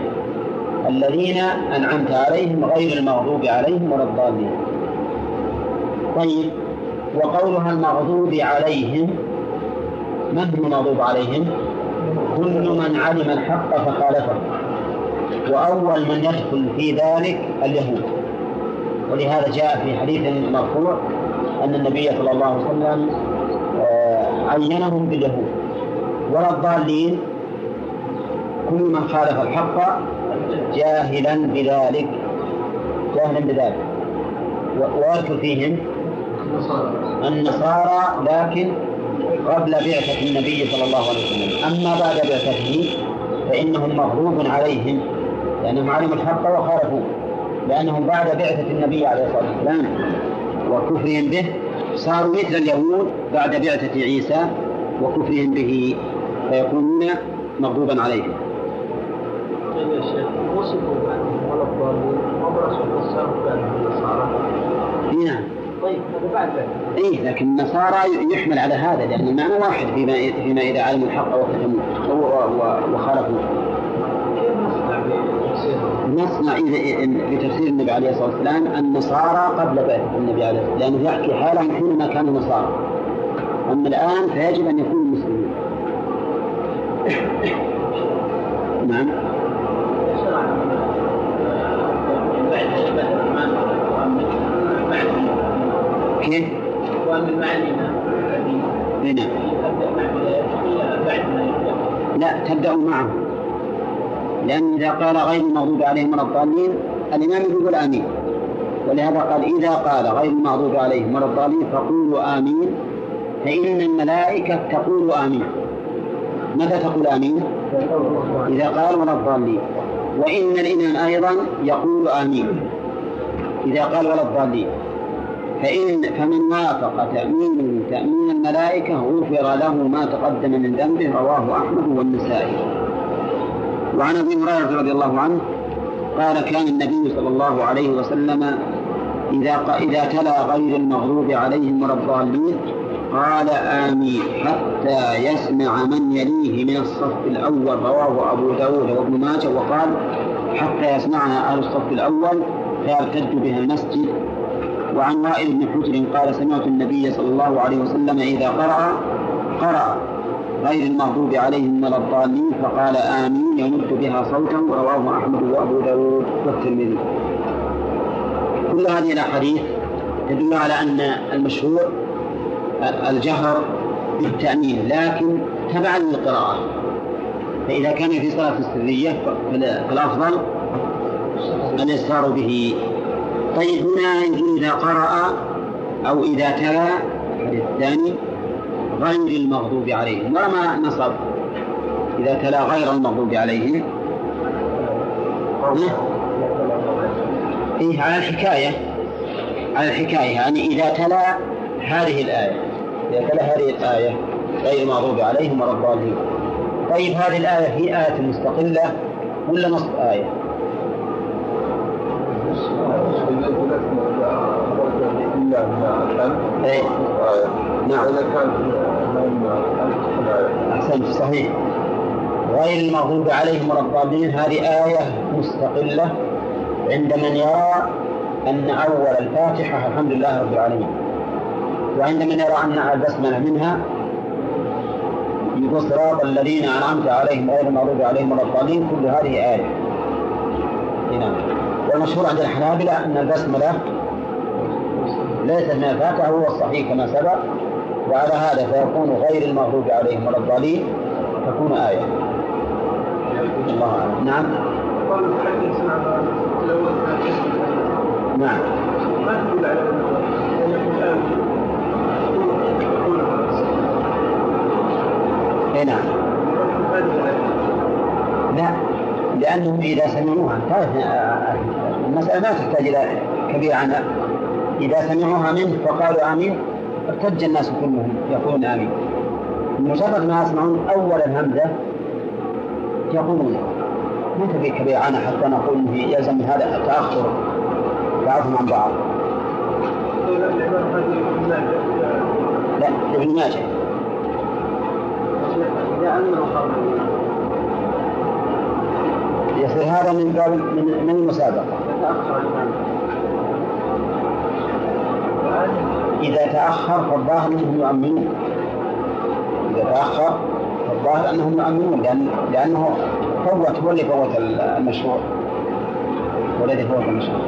الذين أنعمت عليهم غير المغضوب عليهم ولا الضالين. طيب وقولها المغضوب عليهم من هو المغضوب عليهم؟ كل من علم الحق فخالفه. وأول من يدخل في ذلك اليهود. ولهذا جاء في حديث مرفوع أن النبي صلى الله عليه وسلم عينهم باليهود. ولا الضالين كل من خالف الحق جاهلا بذلك جاهلا بذلك. ويذكر فيهم النصارى لكن قبل بعثة النبي صلى الله عليه وسلم. أما بعد بعثته فإنهم مغضوب عليهم لأنهم علموا الحق وخالفوه لأنهم بعد بعثة النبي عليه الصلاة والسلام وكفرهم به صاروا مثل اليهود بعد بعثة عيسى وكفرهم به فيكونون مغضوبا عليهم نعم طيب إيه لكن النصارى يحمل على هذا لأن المعنى واحد فيما فيما إذا علموا الحق وكتموه و- و- وخالفوه؟ نصنع بتفسير النبي عليه الصلاة والسلام النصارى قبل بعثة النبي عليه الصلاة والسلام لأنه يحكي حالهم حينما كانوا نصارى. أما الآن فيجب أن يكونوا مسلمين نعم. كيف؟ إيه نعم. لا تبدأ معه. لأن إذا قال غير المغضوب عليهم ولا الضالين الإمام يقول آمين. ولهذا قال إذا قال غير المغضوب عليهم ولا الضالين فقولوا آمين. فإن الملائكة تقول آمين. متى تقول آمين؟ إذا قال ولا الضالين. وإن الإمام أيضا يقول آمين. إذا قال ولا الضالين. فإن فمن وافق تأمينه تأمين الملائكة غفر له ما تقدم من ذنبه رواه أحمد والنسائي. وعن أبي هريرة رضي الله عنه قال كان النبي صلى الله عليه وسلم إذا إذا تلا غير المغضوب عليهم ولا الضالين قال آمين حتى يسمع من يليه من الصف الأول رواه أبو داود وابن ماجه وقال حتى يسمعها أهل الصف الأول فيرتد بها المسجد. وعن وائل بن حجر قال سمعت النبي صلى الله عليه وسلم إذا قرأ قرأ. غير المغضوب عليهم ولا الضالين فقال آمين يمد بها صوتا ورواه أحمد وأبو داود والترمذي. كل هذه الأحاديث تدل على أن المشهور الجهر بالتأمين لكن تبعا للقراءة. فإذا كان في صلاة سرية فالأفضل الإسرار به. طيب هنا إذا قرأ أو إذا تلا الحديث الثاني. غير المغضوب عليهم وما نصب إذا تلا غير المغضوب عليهم ها؟ إيه على الحكاية على الحكاية يعني إذا تلا هذه الآية إذا تلا هذه الآية غير المغضوب عليهم ولا طيب هذه الآية هي آية مستقلة ولا نصف آية؟ إيه. نعم. أحسنت. صحيح. غير المغضوب عليهم ولا الضالين هذه آية مستقلة عند من يرى أن أول الفاتحة الحمد لله رب العالمين. وعند من يرى أن البسملة منها يقول صراط الذين أنعمت عليهم غير المغضوب عليهم ولا الضالين كل هذه آية. نعم والمشهور عند الحنابلة أن البسملة ليست من الفاتحة هو الصحيح كما سبق وعلى هذا فيكون غير المغضوب عليهم ولا الضالين تكون آية. الله أعلم. نعم. نعم. نعم. لا لأنهم إذا سمعوها آه، المسألة ما تحتاج إلى كبير عنها إذا سمعوها منه فقالوا آمين. ارتج الناس كلهم يقولون آمين. مجرد ما يسمعون أول الهمزة يقولون ما تبي كبير عنها حتى نقول إنه يلزم هذا تأخر بعضهم عن بعض. لا ابن ماجه. يصير هذا من باب من, من إذا تأخر فالظاهر أنهم يؤمنون إذا تأخر فالظاهر أنهم يؤمنون لأن لأنه فوت هو اللي فوت المشروع هو الذي فوت المشروع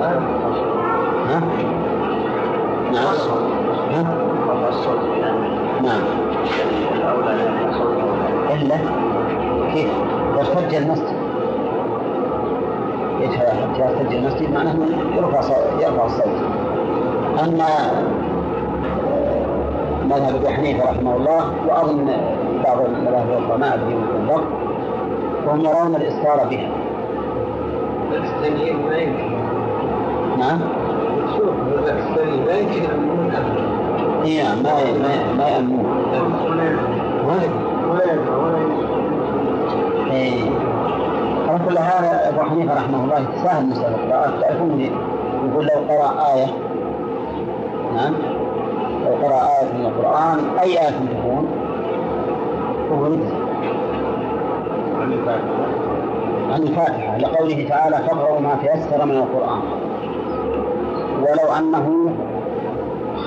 ها؟ نعم ها؟ نعم إلا كيف؟ يرتج المسجد يجهر حتى يرتج المسجد معناه يرفع يرفع الصوت أما مذهب أبي حنيفة رحمه الله وأظن بعض المذاهب الأخرى ما أدري بالضبط فهم يرون الإسرار بها نعم شوف ما ما ما يأمنون ها؟ ولا ينفع ولا ينفع إيه. خلاص على كل هذا أبو حنيفة رحمه الله سهل مسألة القراءة. تعرفون يقول لو قرأ آية نعم لو قرأ آية من القرآن أي آية تكون؟ فهو يجزي عن الفاتحة. عن الفاتحة لقوله تعالى فاقرأوا ما تيسر من القرآن. ولو أنه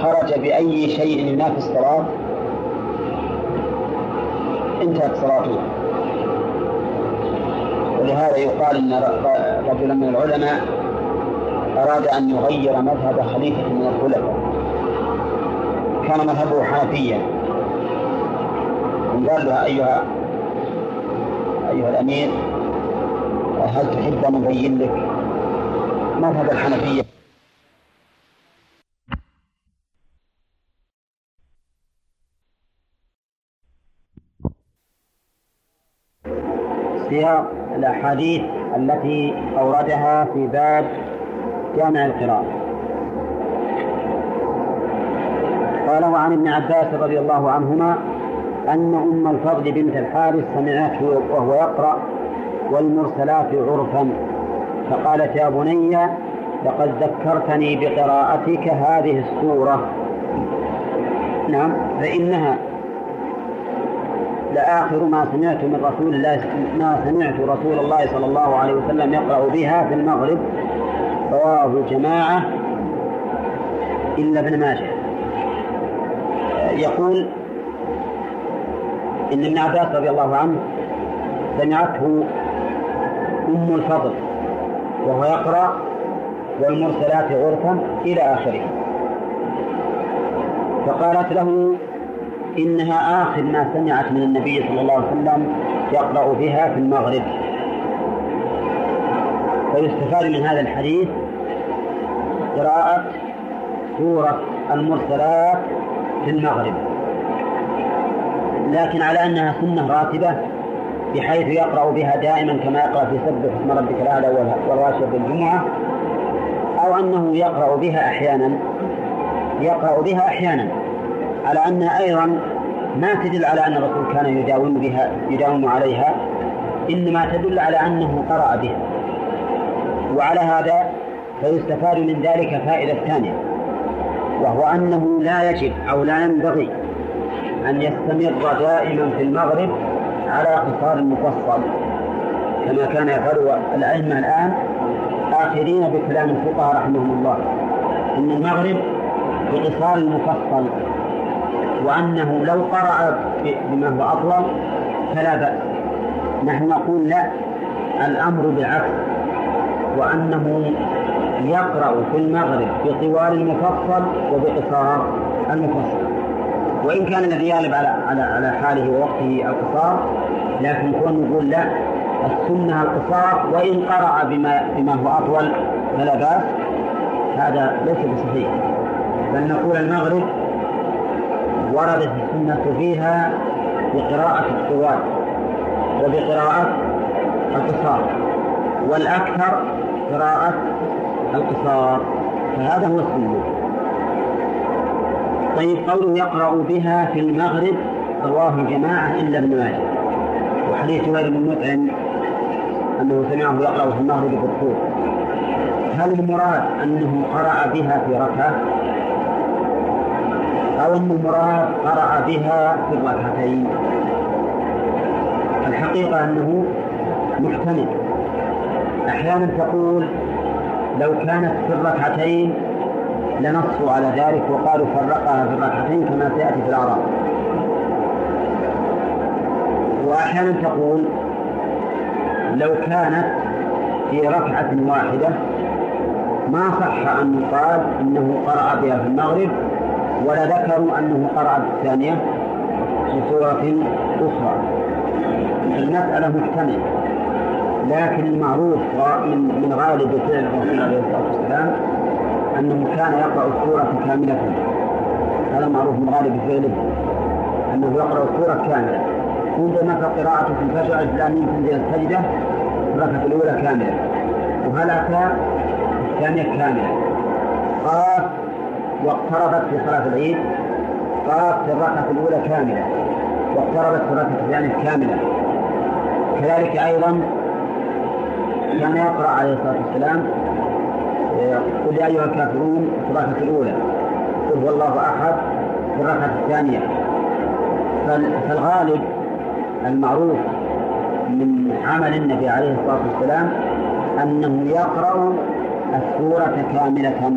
خرج بأي شيء ينافي الصلاة انتهت صلاته ولهذا يقال إن رجلا من العلماء أراد أن يغير مذهب خليفة من الخلفاء. كان مذهبه حنفيا. قال له أيها أيها الأمير هل تحب أن أبين لك مذهب الحنفية؟ سياق الأحاديث التي أوردها في باب جامع القراءة. قال وعن ابن عباس رضي الله عنهما أن أم الفضل بنت الحارث سمعته وهو يقرأ والمرسلات عرفا. فقالت يا بني لقد ذكرتني بقراءتك هذه السورة. نعم فإنها لآخر ما سمعت من رسول الله ما سمعت رسول الله صلى الله عليه وسلم يقرأ بها في المغرب رواه جماعة إلا ابن ماجه. يقول إن ابن عباس رضي الله عنه سمعته أم الفضل وهو يقرأ والمرسلات غرفا إلى آخره. فقالت له إنها آخر ما سمعت من النبي صلى الله عليه وسلم يقرأ بها في المغرب. ويستفاد من هذا الحديث قراءة سورة المرسلات في المغرب. لكن على أنها سنة راتبة بحيث يقرأ بها دائما كما يقرأ في سبح اسم ربك الأعلى والغاشية بالجمعة أو أنه يقرأ بها أحيانا. يقرأ بها أحيانا. على أنها أيضا ما تدل على أن الرسول كان يداوم بها يداوم عليها إنما تدل على أنه قرأ بها. وعلى هذا فيستفاد من ذلك فائدة ثانية وهو أنه لا يجب أو لا ينبغي أن يستمر دائما في المغرب على قصار مفصل كما كان يفعل الأئمة الآن آخرين بكلام الفقهاء رحمهم الله. إن المغرب بقصار مفصل وأنه لو قرأ بما هو أطول فلا بأس. نحن نقول لا الأمر بالعكس وأنه يقرأ في المغرب بطوال المفصل وبقصار المفصل. وإن كان الذي يغلب على على على حاله ووقته القصار لكن كون نقول لا السنة القصار وإن قرأ بما بما هو أطول فلا بأس. هذا ليس بصحيح. بل نقول المغرب وردت السنة فيها بقراءة الطوال وبقراءة القصار والأكثر قراءة القصار فهذا هو السنة. طيب قوله يقرأ بها في المغرب رواه الجماعة إلا ابن ماجه وحديث غير بن مطعم أنه سمعه يقرأ في المغرب بالطول. هل المراد أنه قرأ بها في ركعة؟ أو أن المراد قرأ بها في الركعتين. الحقيقة أنه محتمل أحيانا تقول لو كانت في الركعتين لنصوا على ذلك وقالوا فرقها في الركعتين كما سيأتي في الأعراف وأحيانا تقول لو كانت في ركعة واحدة ما صح أن يقال إنه قرأ بها في المغرب ولا ذكروا أنه قرأ الثانية في سورة أخرى. المسألة محتملة لكن المعروف من من غالب فعل الرسول عليه الصلاة والسلام أنه كان يقرأ السورة كاملة. هذا معروف من غالب فعله أنه يقرأ السورة كاملة. عندما قراءة في الفجر الإسلامية تنزل السجدة الركعة الأولى كاملة وهلك الثانية كاملة. واقتربت في صلاة العيد قرأت في الركعة الأولى كاملة واقتربت في الركعة الثانية كاملة. كذلك أيضا كان يقرأ عليه الصلاة والسلام قل يا أيها الكافرون في الركعة الأولى قل هو الله أحد في الركعة الثانية. فالغالب المعروف من عمل النبي عليه الصلاة والسلام أنه يقرأ السورة كاملة.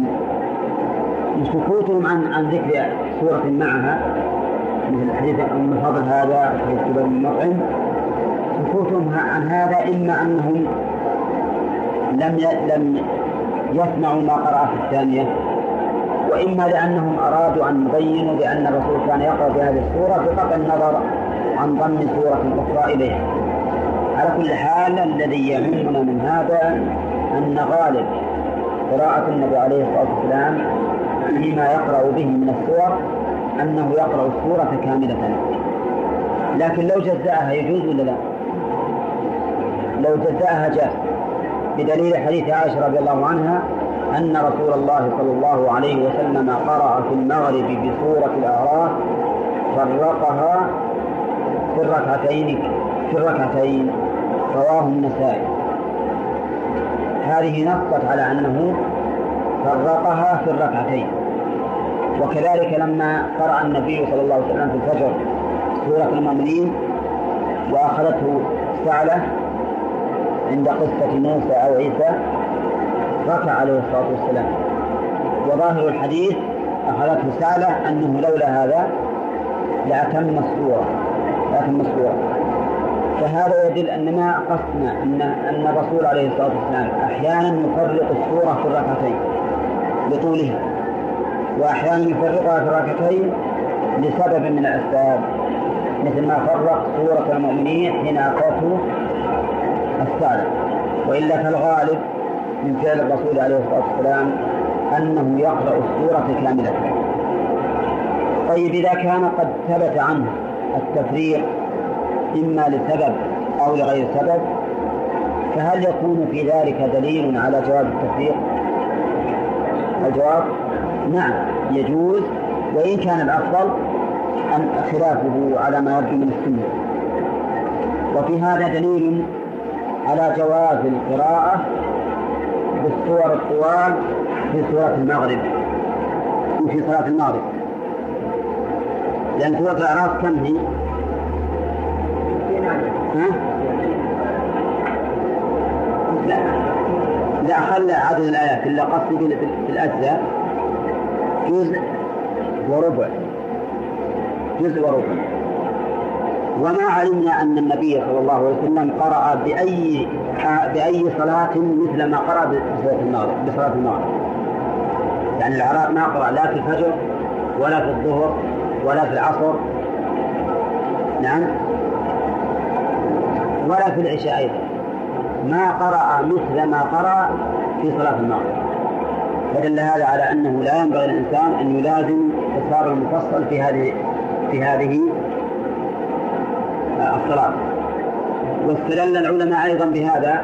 سكوتهم عن عن ذكر سورة معها مثل حديث أم الفضل هذا حديث جبل المطعم. سكوتهم عن هذا إما أنهم لم لم يسمعوا ما قرأ في الثانية وإما لأنهم أرادوا أن يبينوا بأن الرسول كان يقرأ بهذه السورة بقطع النظر عن ضم سورة أخرى إليها على كل حال الذي يهمنا من هذا أن غالب قراءة النبي عليه الصلاة والسلام فيما يقرأ به من السور أنه يقرأ السورة كاملة. لكن لو جزأها يجوز ولا لا؟ لو جزأها جاز بدليل حديث عائشة رضي الله عنها أن رسول الله صلى الله عليه وسلم قرأ في المغرب بسورة الأعراف فرقها في الركعتين في الركعتين. رواه النسائي. هذه نصت على أنه فرقها في الركعتين. وكذلك لما قرأ النبي صلى الله عليه وسلم في الفجر سورة المؤمنين وأخذته سعلة عند قصة موسى أو عيسى ركع عليه الصلاة والسلام. وظاهر الحديث أخذته سعلة أنه لولا هذا لأتم السورة لأتم السورة فهذا يدل أن ما قصدنا أن أن الرسول عليه الصلاة والسلام أحيانا يفرق السورة في الركعتين لطولها وأحيانا يفرقها في الركعتين لسبب من الأسباب مثل ما فرق سورة المؤمنين حين أعطته السالة وإلا فالغالب من فعل الرسول عليه الصلاة والسلام أنه يقرأ السورة كاملة طيب إذا كان قد ثبت عنه التفريق إما لسبب أو لغير سبب فهل يكون في ذلك دليل على جواز التفريق؟ الجواب نعم يجوز. وإن كان الأفضل أن خلافه على ما يبدو من السنة. وفي هذا دليل على جواز القراءة بالصور الطوال في سورة المغرب. في صلاة المغرب. لأن سورة الأعراف كم هي؟ ها؟ لا. لا خلى عدد الآيات إلا قصدي في الأجزاء. جزء وربع جزء وربع. وما علمنا أن النبي صلى الله عليه وسلم قرأ بأي بأي صلاة مثل ما قرأ بصلاة المغرب بصلاة المغرب. يعني العراق ما قرأ لا في الفجر ولا في الظهر ولا في العصر. نعم. ولا في العشاء أيضا. ما قرأ مثل ما قرأ في صلاة المغرب. فدل هذا على أنه لا ينبغي للإنسان أن يلازم إصرار المفصل في هذه في هذه الصلاة. واستدل العلماء أيضا بهذا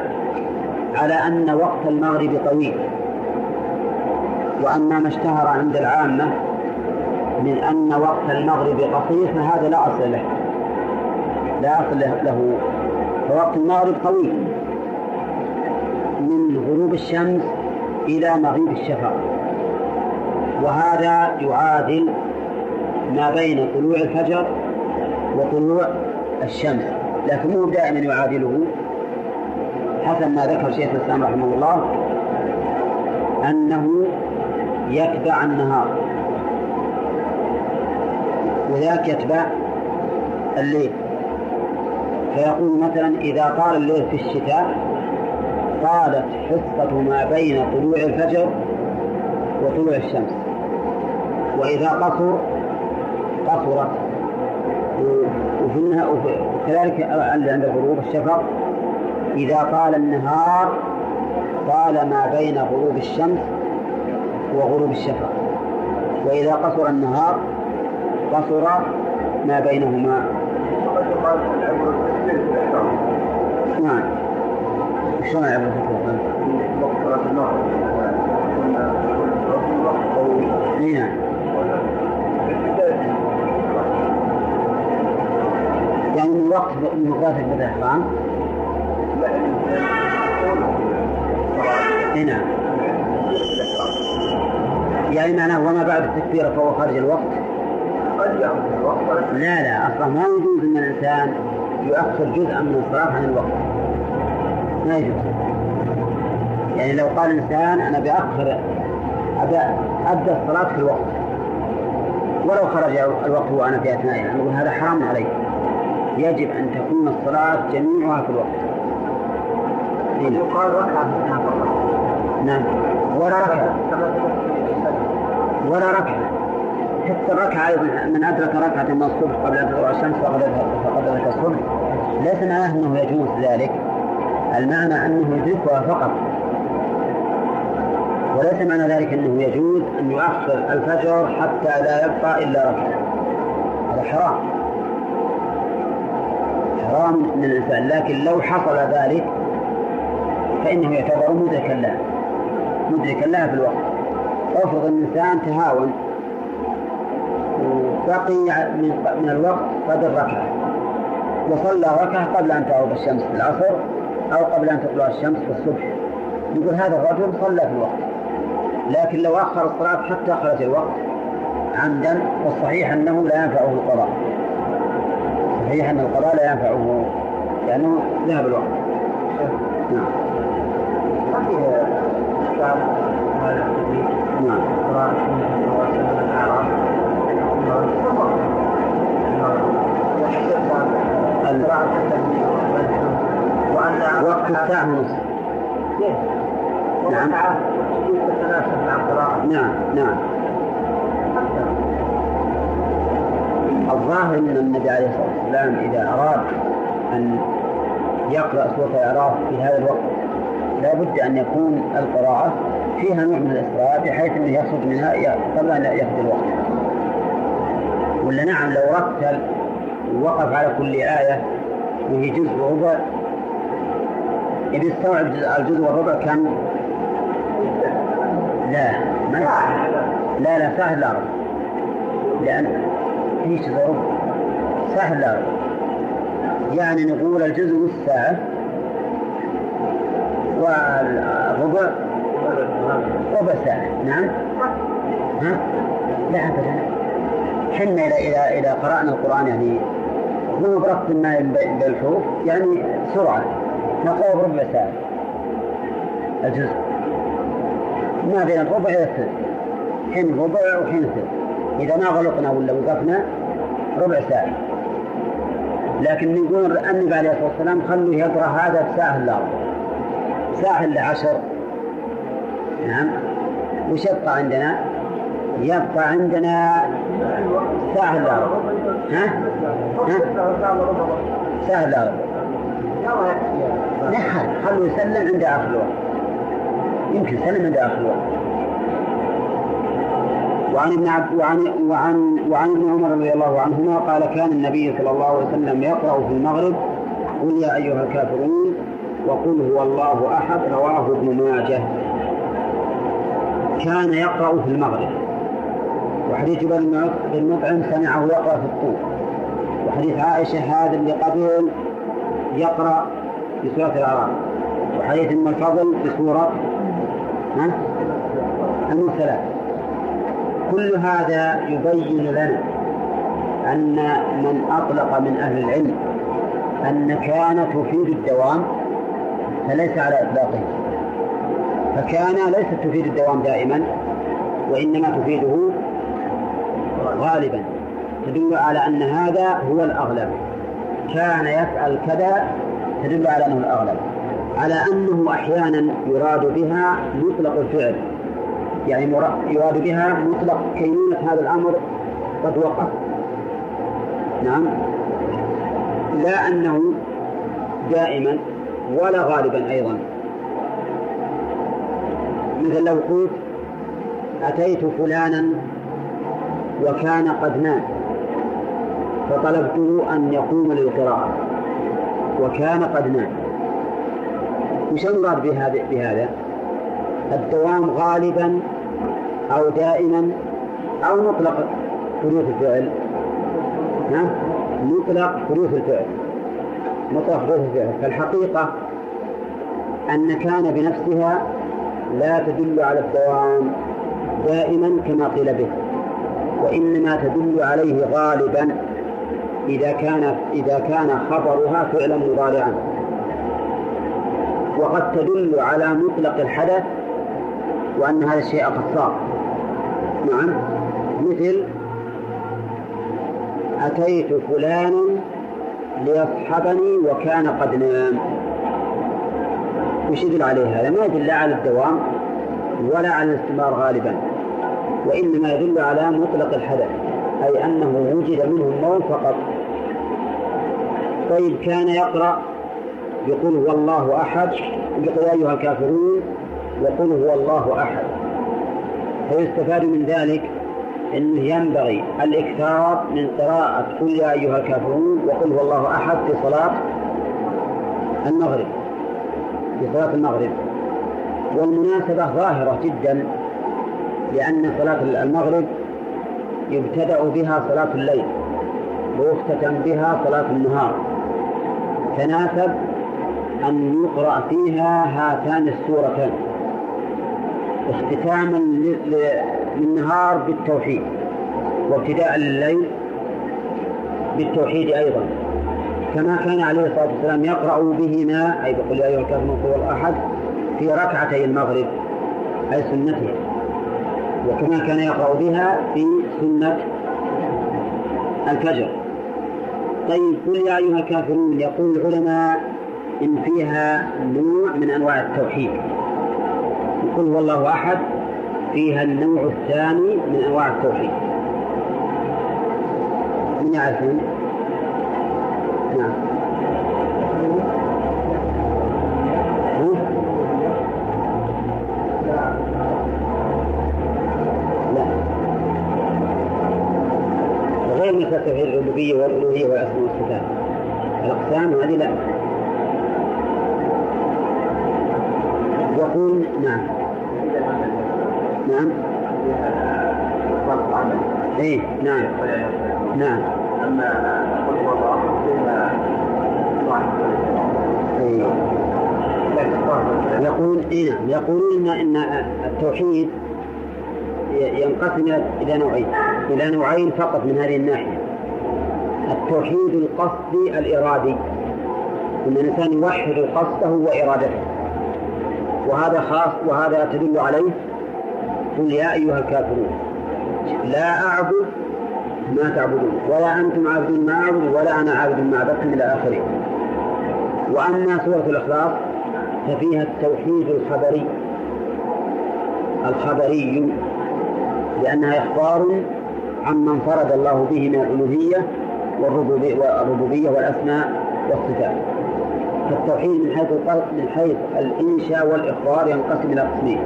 على أن وقت المغرب طويل. وأما ما اشتهر عند العامة من أن وقت المغرب قصير فهذا لا أصل له. لا أصل له. فوقت المغرب طويل. من غروب الشمس إلى مغيب الشفق وهذا يعادل ما بين طلوع الفجر وطلوع الشمس. لكن مو دائما يعادله. حسب ما ذكر شيخ الإسلام رحمه الله أنه يتبع النهار. وذاك يتبع الليل. فيقول مثلا إذا طال الليل في الشتاء طالت حصة ما بين طلوع الفجر وطلوع الشمس. وإذا قصر قصرت. وفي وكذلك عند غروب الشفق إذا طال النهار طال ما بين غروب الشمس وغروب الشفق. وإذا قصر النهار قصر ما بينهما. نعم. شلون عبرة أي نعم يعني من وقت الإحرام لا اي نعم يعني معناه وما بعد التكبير فهو خارج الوقت؟ لا لا أصلا ما يجوز إن الإنسان يؤخر جزءا من الصلاة عن الوقت. ما يجوز يعني لو قال الإنسان أنا بأخر ابدا أبدأ الصلاة في الوقت. ولو خرج الوقت وأنا في اثنائها نقول هذا حرام عليك يجب أن تكون الصلاة جميعها في الوقت. يقال ركعة نعم. ولا ركعة. ولا ركعة. حتى الركعة أيضا من أدرك ركعة من الصبح قبل أن تطلع الشمس فقد ادرك الصبح ليس معناه أنه يجوز ذلك. المعنى أنه يدركها فقط. وليس معنى ذلك أنه يجوز أن يؤخر الفجر حتى لا يبقى إلا ركعة. هذا حرام. حرام من الإنسان لكن لو حصل ذلك فإنه يعتبر مدركا لها مدركا لها في الوقت. افرض ان الإنسان تهاون وبقي من الوقت قدر ركعة. وصلى ركعة قبل أن تغرب الشمس في العصر أو قبل أن تطلع الشمس في الصبح. يقول هذا الرجل صلى في الوقت. لكن لو أخر الصلاة حتى خرج الوقت عمدا فالصحيح أنه لا ينفعه القضاء. صحيح أن القضاء لا ينفعه لأنه ذهب الوقت. نعم. نعم قراءة النبي صلى الله عليه وسلم الأعراب ال- قراءة التنبيه وأن وقت الساعة ونصف نعم. نعم نعم. الظاهر أن النبي عليه الصلاة والسلام إذا أراد أن يقرأ سورة الأعراف في هذا الوقت لا بد أن يكون القراءة فيها نوع من الإسراء بحيث أنه يخرج منها قبل أن يأخذ الوقت. ولا نعم لو رتل ووقف على كل آية وهي جزء وربع إذا استوعب جزء- الجزء والربع كم؟ لا. ما لا. لا سهل ربع لأن هي جزء ربع يعني نقول الجزء نص ساعة والربع ربع ساعة. نعم؟ ها؟ لا أبدا. حنا إذا إذا قرأنا القرآن يعني مو بربط ما بين الحروف يعني سرعة. نقرأه بربع ساعة. الجزء. ما بين الربع إلى الثلث حين ربع وحين ثلث إذا ما غلطنا ولا وقفنا ربع ساعة. لكن نقول النبي عليه الصلاة والسلام خلوه يقرأ هذا بساعة إلا ساعة إلا عشر نعم. وش يبقى عندنا؟ يبقى عندنا ساعة إلا ها؟ ها؟ ساعة إلا ربع نحن خلوه يسلم عند آخر الوقت يمكن سلم عند آخر الوقت وعن ابن عبد وعن وعن وعن ابن عمر رضي الله عنهما قال كان النبي صلى الله عليه وسلم يقرأ في المغرب قل يا أيها الكافرون وقل هو الله أحد رواه ابن ماجه. كان يقرأ في المغرب. وحديث بن مطعم سمعه يقرأ في الطور. وحديث عائشة هذا اللي قبل يقرأ في سورة الأعراف. وحديث ام الفضل في سورة ها؟ المرسلات. كل هذا يبين لنا أن من أطلق من أهل العلم أن كان تفيد الدوام فليس على إطلاقه. فكان ليست تفيد الدوام دائما وإنما تفيده غالبا. تدل على أن هذا هو الأغلب. كان يفعل كذا تدل على أنه الأغلب. على أنه أحيانا يراد بها مطلق الفعل. يعني يراد بها مطلق كينونة هذا الأمر قد وقع. نعم. لا أنه دائما ولا غالبا أيضا. مثل لو قلت أتيت فلانا وكان قد نام فطلبته أن يقوم للقراءة. وكان قد نام وش المراد بهذا بهذا؟ الدوام غالبا أو دائما أو مطلق حدوث الفعل ها؟ مطلق حدوث الفعل مطلق حدوث الفعل فالحقيقة أن كان بنفسها لا تدل على الدوام دائما كما قيل به وإنما تدل عليه غالبا إذا كان إذا كان خبرها فعلا مضارعا. وقد تدل على مطلق الحدث وأن هذا الشيء قد صار. نعم. مثل أتيت فلان ليصحبني وكان قد نام. وش يدل عليه هذا؟ ما يدل لا على الدوام ولا على الاستمرار غالبا. وإنما يدل على مطلق الحدث أي أنه وجد منه النوم فقط طيب كان يقرأ يقول هو الله أحد. يقول أيها الكافرون يقول هو الله أحد. فيستفاد من ذلك أنه ينبغي الإكثار من قراءة قل يا أيها الكافرون وقل هو الله أحد في صلاة المغرب في صلاة المغرب. والمناسبة ظاهرة جدا لأن صلاة المغرب يبتدأ بها صلاة الليل ويختتم بها صلاة النهار. تناسب أن يقرأ فيها هاتان السورتان اختتاما للنهار بالتوحيد وابتداء الليل بالتوحيد أيضا. كما كان عليه الصلاة والسلام يقرأ بهما أي بقول يا أيها الكافرون قل الأحد في ركعتي المغرب أي سنته. وكما كان يقرأ بها في سنة الفجر. طيب قل يا أيها الكافرون يقول العلماء إن فيها نوع من أنواع التوحيد. يقول هو الله أحد فيها النوع الثاني من أنواع التوحيد. من يعرفون؟ نعم. غير مسألة توحيد الربوبية والألوهية لا يقول نعم. نعم. إيه نعم. نعم. اما إيه. يقول إيه نعم. يقولون ان إن التوحيد ينقسم إلى نوعين. إلى نوعين فقط من هذه الناحية. التوحيد القصدي الإرادي. ان الإنسان يوحد قصده وإرادته. وهذا خاص وهذا تدل عليه. قل يا أيها الكافرون لا أعبد ما تعبدون ولا أنتم عابدون ما أعبد ولا أنا عابد ما عبدتم إلى آخره. وأما سورة الإخلاص ففيها التوحيد الخبري الخبري لأنها إخبار عمن فرد الله به من الألوهية والربوبية والأسماء والصفات. فالتوحيد من حيث من حيث الإنشاء والإخبار ينقسم إلى قسمين.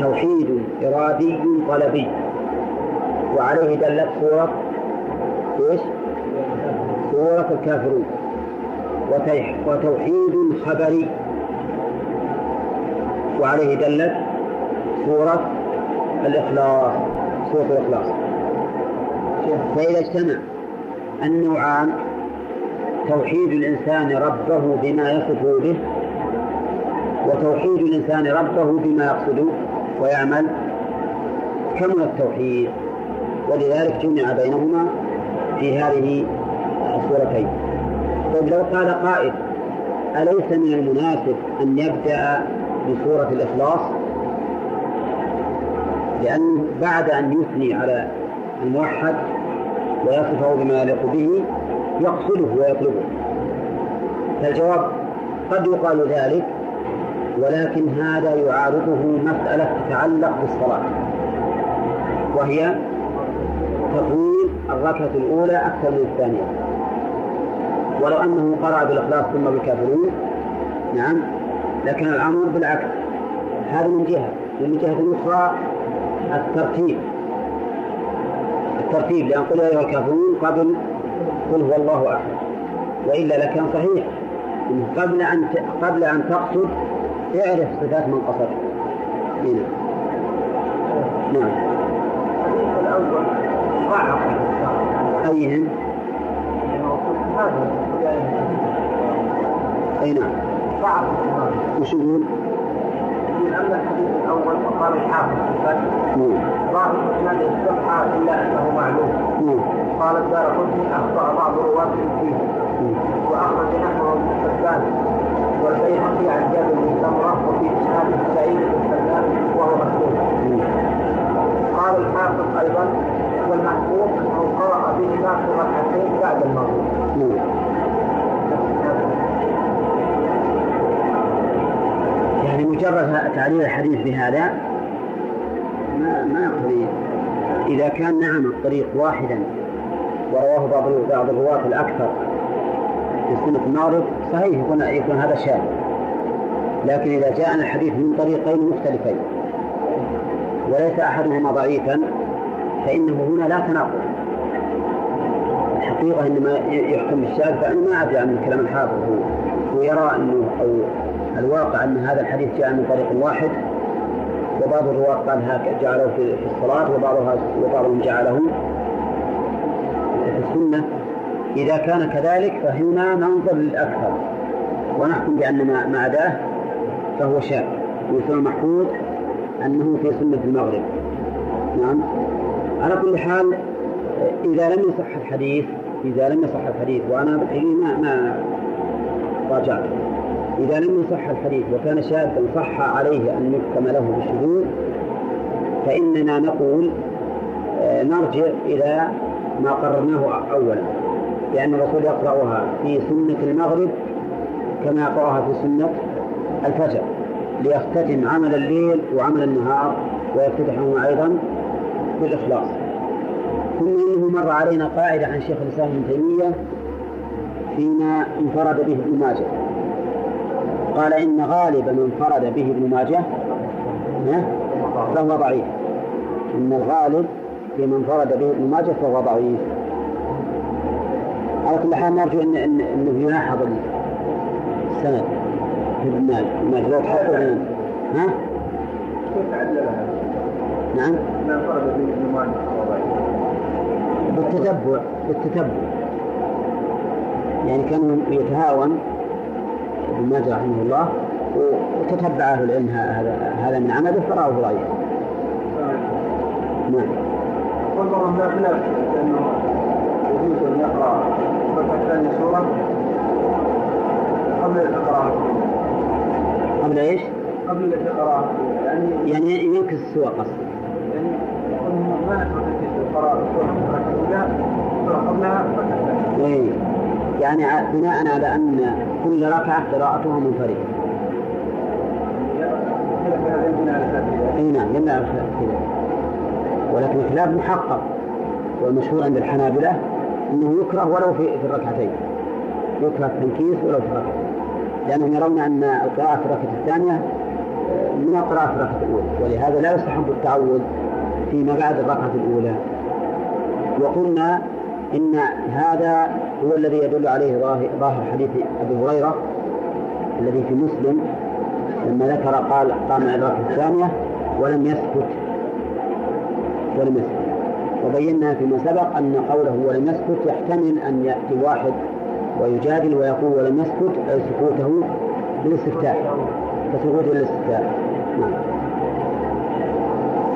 توحيد إرادي طلبي. وعليه دلت سورة إيش؟ سورة الكافرون. وتوحيد خبري. وعليه دلت سورة الإخلاص سورة الإخلاص. فإذا اجتمع النوعان توحيد الإنسان ربه بما يصف به وتوحيد الإنسان ربه بما يقصد ويعمل كمل التوحيد. ولذلك جمع بينهما في هذه السورتين. طيب لو قال قائل أليس من المناسب أن يبدأ بسورة الإخلاص؟ لأنه بعد أن يثني على الموحد ويصفه بما يليق به يقصده ويطلبه. فالجواب قد يقال ذلك ولكن هذا يعارضه مسألة تتعلق بالصلاة. وهي تطويل الركعة الأولى أكثر من الثانية. ولو أنه قرأ بالإخلاص ثم بالكافرون نعم لكن الأمر بالعكس. هذا من جهة ومن جهة أخرى الترتيب. الترتيب لأن قل أيها الكافرون قبل قل هو الله أحد. وإلا لكان صحيح. قبل أن قبل أن تقصد اعرف صفات من قصد. هنا نعم. الأول ضعف أيهم؟ أي نعم. وش يقول؟ الأول وقال الحافظ. ظاهر اسناد الصحه إلا أنه معلوم. قال الدار قطني أخطأ بعض رواة فيه وأخرج نحوه ابن حبان والبيهقي عن جابر بن سمرة وفي اسناده سعيد بن سلمان وهو مكتوب. قال الحافظ أيضا والمحفوظ انه قرأ بهما في ركعتين بعد المغرب. يعني مجرد تعليل الحديث بهذا ما ما يقتضي إذا كان نعم الطريق واحدا ورواه بعض بعض الرواة الأكثر في سنة المغرب صحيح يكون يكون هذا شاذ. لكن إذا جاءنا الحديث من طريقين مختلفين وليس أحدهما ضعيفا فإنه هنا لا تناقض. الحقيقة إنما يحكم بالشاذ فأنا ما أدري عن كلام الحافظ هو. هو يرى أنه أو الواقع أن هذا الحديث جاء من طريق واحد وبعض الرواة قال هكذا جعله في الصلاة وبعضها وبعضهم جعله في السنة. إذا كان كذلك فهنا ننظر للأكثر. ونحكم بأن ما أداه فهو شاذ ويكون محفوظ أنه في سنة المغرب. نعم. على كل حال إذا لم يصح الحديث إذا لم يصح الحديث وأنا بالحقيقة ما ما راجعت. إذا لم يصح الحديث وكان شاذا صح عليه أن يحكم له بالشذوذ فإننا نقول آه، نرجع إلى ما قررناه أولا لأن الرسول يقرأها في سنة المغرب كما يقرأها في سنة الفجر ليختتم عمل الليل وعمل النهار ويفتتحه أيضا بالإخلاص. ثم إنه مر علينا قاعدة عن شيخ الإسلام ابن تيمية فيما انفرد به ابن ماجه. قال إن غالب من انفرد به ابن ماجه فهو ضعيف. إن الغالب من انفرد به ابن ماجه فهو ضعيف. على كل حال نرجو إن إنه يلاحظ السند. في ابن ماجه لو تحطوا ها؟ نعم؟ من انفرد به ابن ماجه بالتتبع. بالتتبع. يعني كان يتهاون ابن ماجه رحمه الله وتتبع أهل العلم هذا هذا من عمله فراه ضعيف. نعم. والله لا خلاف لأنه يجوز أن يقرأ الركعه الثانية سورة قبل القراءه قبل إيش؟ قبل القراءه يعني يعني ينكس السور قصدك. يعني ما نترك القراءة السورة قبلها الركعه الثانية. يعني بناء على أن كل ركعة قراءتها منفردة. أي نعم يمنع ذلك. ولكن الخلاف محقق والمشهور عند الحنابلة أنه يكره ولو في, الركعتين يكره التنكيس ولو في الركعة لأنهم يرون أن القراءة في الركعة الثانية من القراءة في الركعة الأولى ولهذا لا يستحب التعود فيما بعد الركعة الأولى وقلنا إن هذا هو الذي يدل عليه ظاهر حديث أبي هريرة الذي في مسلم لما ذكر قال قام الركعة الثانية ولم يسكت. ولم يسكت. وبينا فيما سبق أن قوله ولم يسكت يحتمل أن يأتي واحد ويجادل ويقول ولم يسكت أي سكوته بالاستفتاء. كسكوته بالاستفتاء نعم.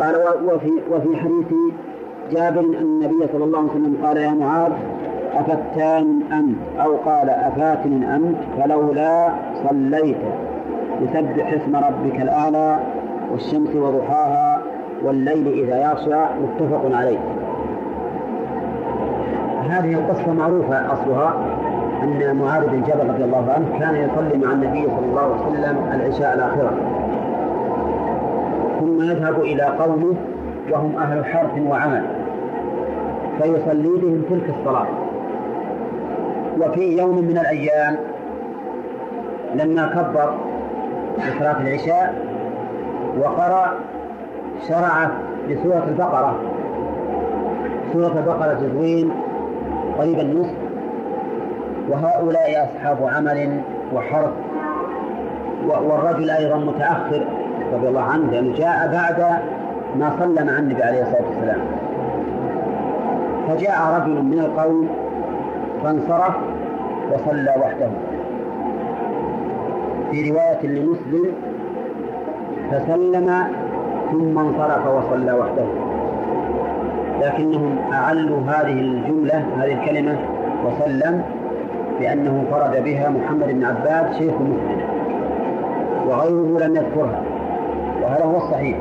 قال وفي وفي حديث جابر أن النبي صلى الله عليه وسلم قال يا معاذ أفتان أنت؟ أو قال أفاتن أنت؟ فلولا صليت. يسبح اسم ربك الأعلى والشمس وضحاها والليل إذا يغشى متفق عليه. هذه القصة معروفة أصلها أن معاذ بن جبل رضي الله عنه كان يصلي مع النبي صلى الله عليه وسلم العشاء الآخرة. ثم يذهب إلى قومه وهم أهل حرث وعمل. فيصلي بهم تلك الصلاة. وفي يوم من الأيام لما كبر لصلاة العشاء وقرأ شرع بسورة البقرة. سورة البقرة جزوين قريب النصف. وهؤلاء أصحاب عمل وحرث و- والرجل أيضا متأخر رضي الله عنه لأنه جاء بعد ما صلى مع النبي عليه الصلاة والسلام. فجاء رجل من القوم فانصرف وصلى وحده. في رواية لمسلم فسلم ثم انصرف وصلى وحده. لكنهم أعلوا هذه الجملة هذه الكلمة وسلم بأنه فرد بها محمد بن عباد شيخ مسلم وغيره لم يذكرها. وهذا هو الصحيح.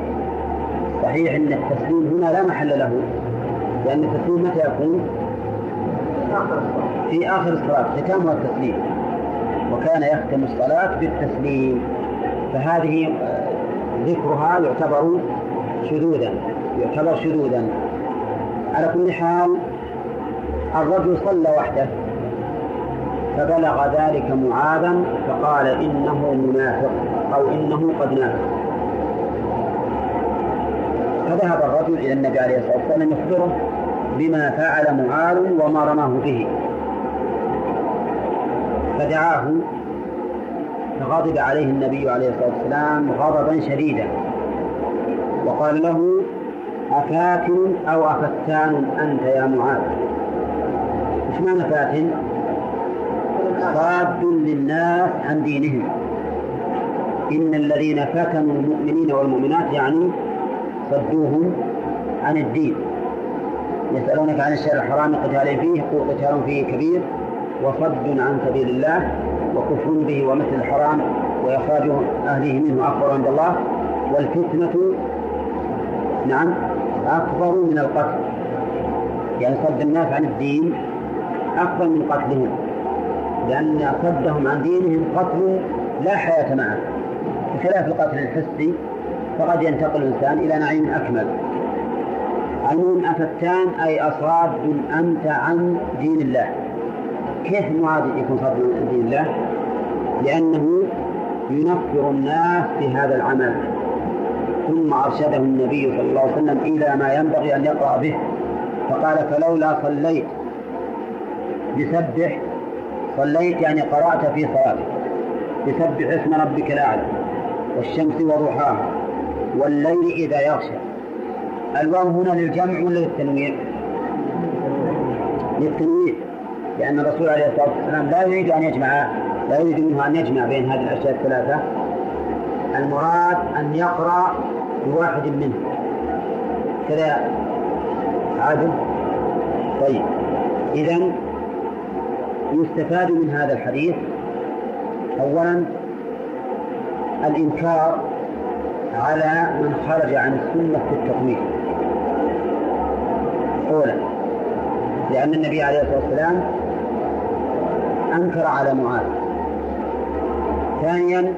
صحيح أن التسليم هنا لا محل له. لأن التسليم متى يكون؟ في آخر الصلاة ختامها التسليم وكان يختم الصلاة بالتسليم فهذه آه، ذكرها يعتبر شذوذا يعتبر شذوذا على كل حال الرجل صلى وحده فبلغ ذلك معاذا فقال إنه منافق أو إنه قد نافق فذهب الرجل إلى النبي عليه الصلاة والسلام يخبره بما فعل معاذ وما رماه به. فدعاه فغضب عليه النبي عليه الصلاة والسلام غضبا شديدا. وقال له أفاتن أو أفتان أنت يا معاذ؟ إيش معنى فاتن؟ صاد للناس عن دينهم. إن الذين فتنوا المؤمنين والمؤمنات يعني صدوهم عن الدين. يسألونك عن الشهر الحرام قتال فيه قل قتال فيه كبير وصد عن سبيل الله وكفر به ومثل الحرام وإخراج أهله منه أكبر عند الله. والفتنة نعم أكبر من القتل. يعني صد الناس عن الدين أكبر من قتلهم. لأن صدهم عن دينهم قتل لا حياة معه. بخلاف القتل الحسي فقد ينتقل الإنسان إلى نعيم أكمل. المهم أفتان أي أصاد أنت عن دين الله. كيف معاذ يكون صاد عن دين الله؟ لأنه ينفر الناس بهذا العمل. ثم أرشده النبي صلى الله عليه وسلم إلى ما ينبغي أن يقرأ به. فقال فلولا صليت بسبح صليت يعني قرأت في صلاتك. بسبح اسم ربك الأعلى والشمس وضحاها والليل إذا يغشى. الواو هنا للجمع ولا للتنويع؟ للتنويع. لأن الرسول عليه الصلاة والسلام لا يريد أن يجمع لا يريد منه أن يجمع بين هذه الأشياء الثلاثة. المراد أن يقرأ بواحد منه كذا. عادل؟ طيب. إذا يستفاد من هذا الحديث. أولا الإنكار على من خرج عن السنة في التطويل أولا لأن النبي عليه الصلاة والسلام أنكر على معاذ. ثانيا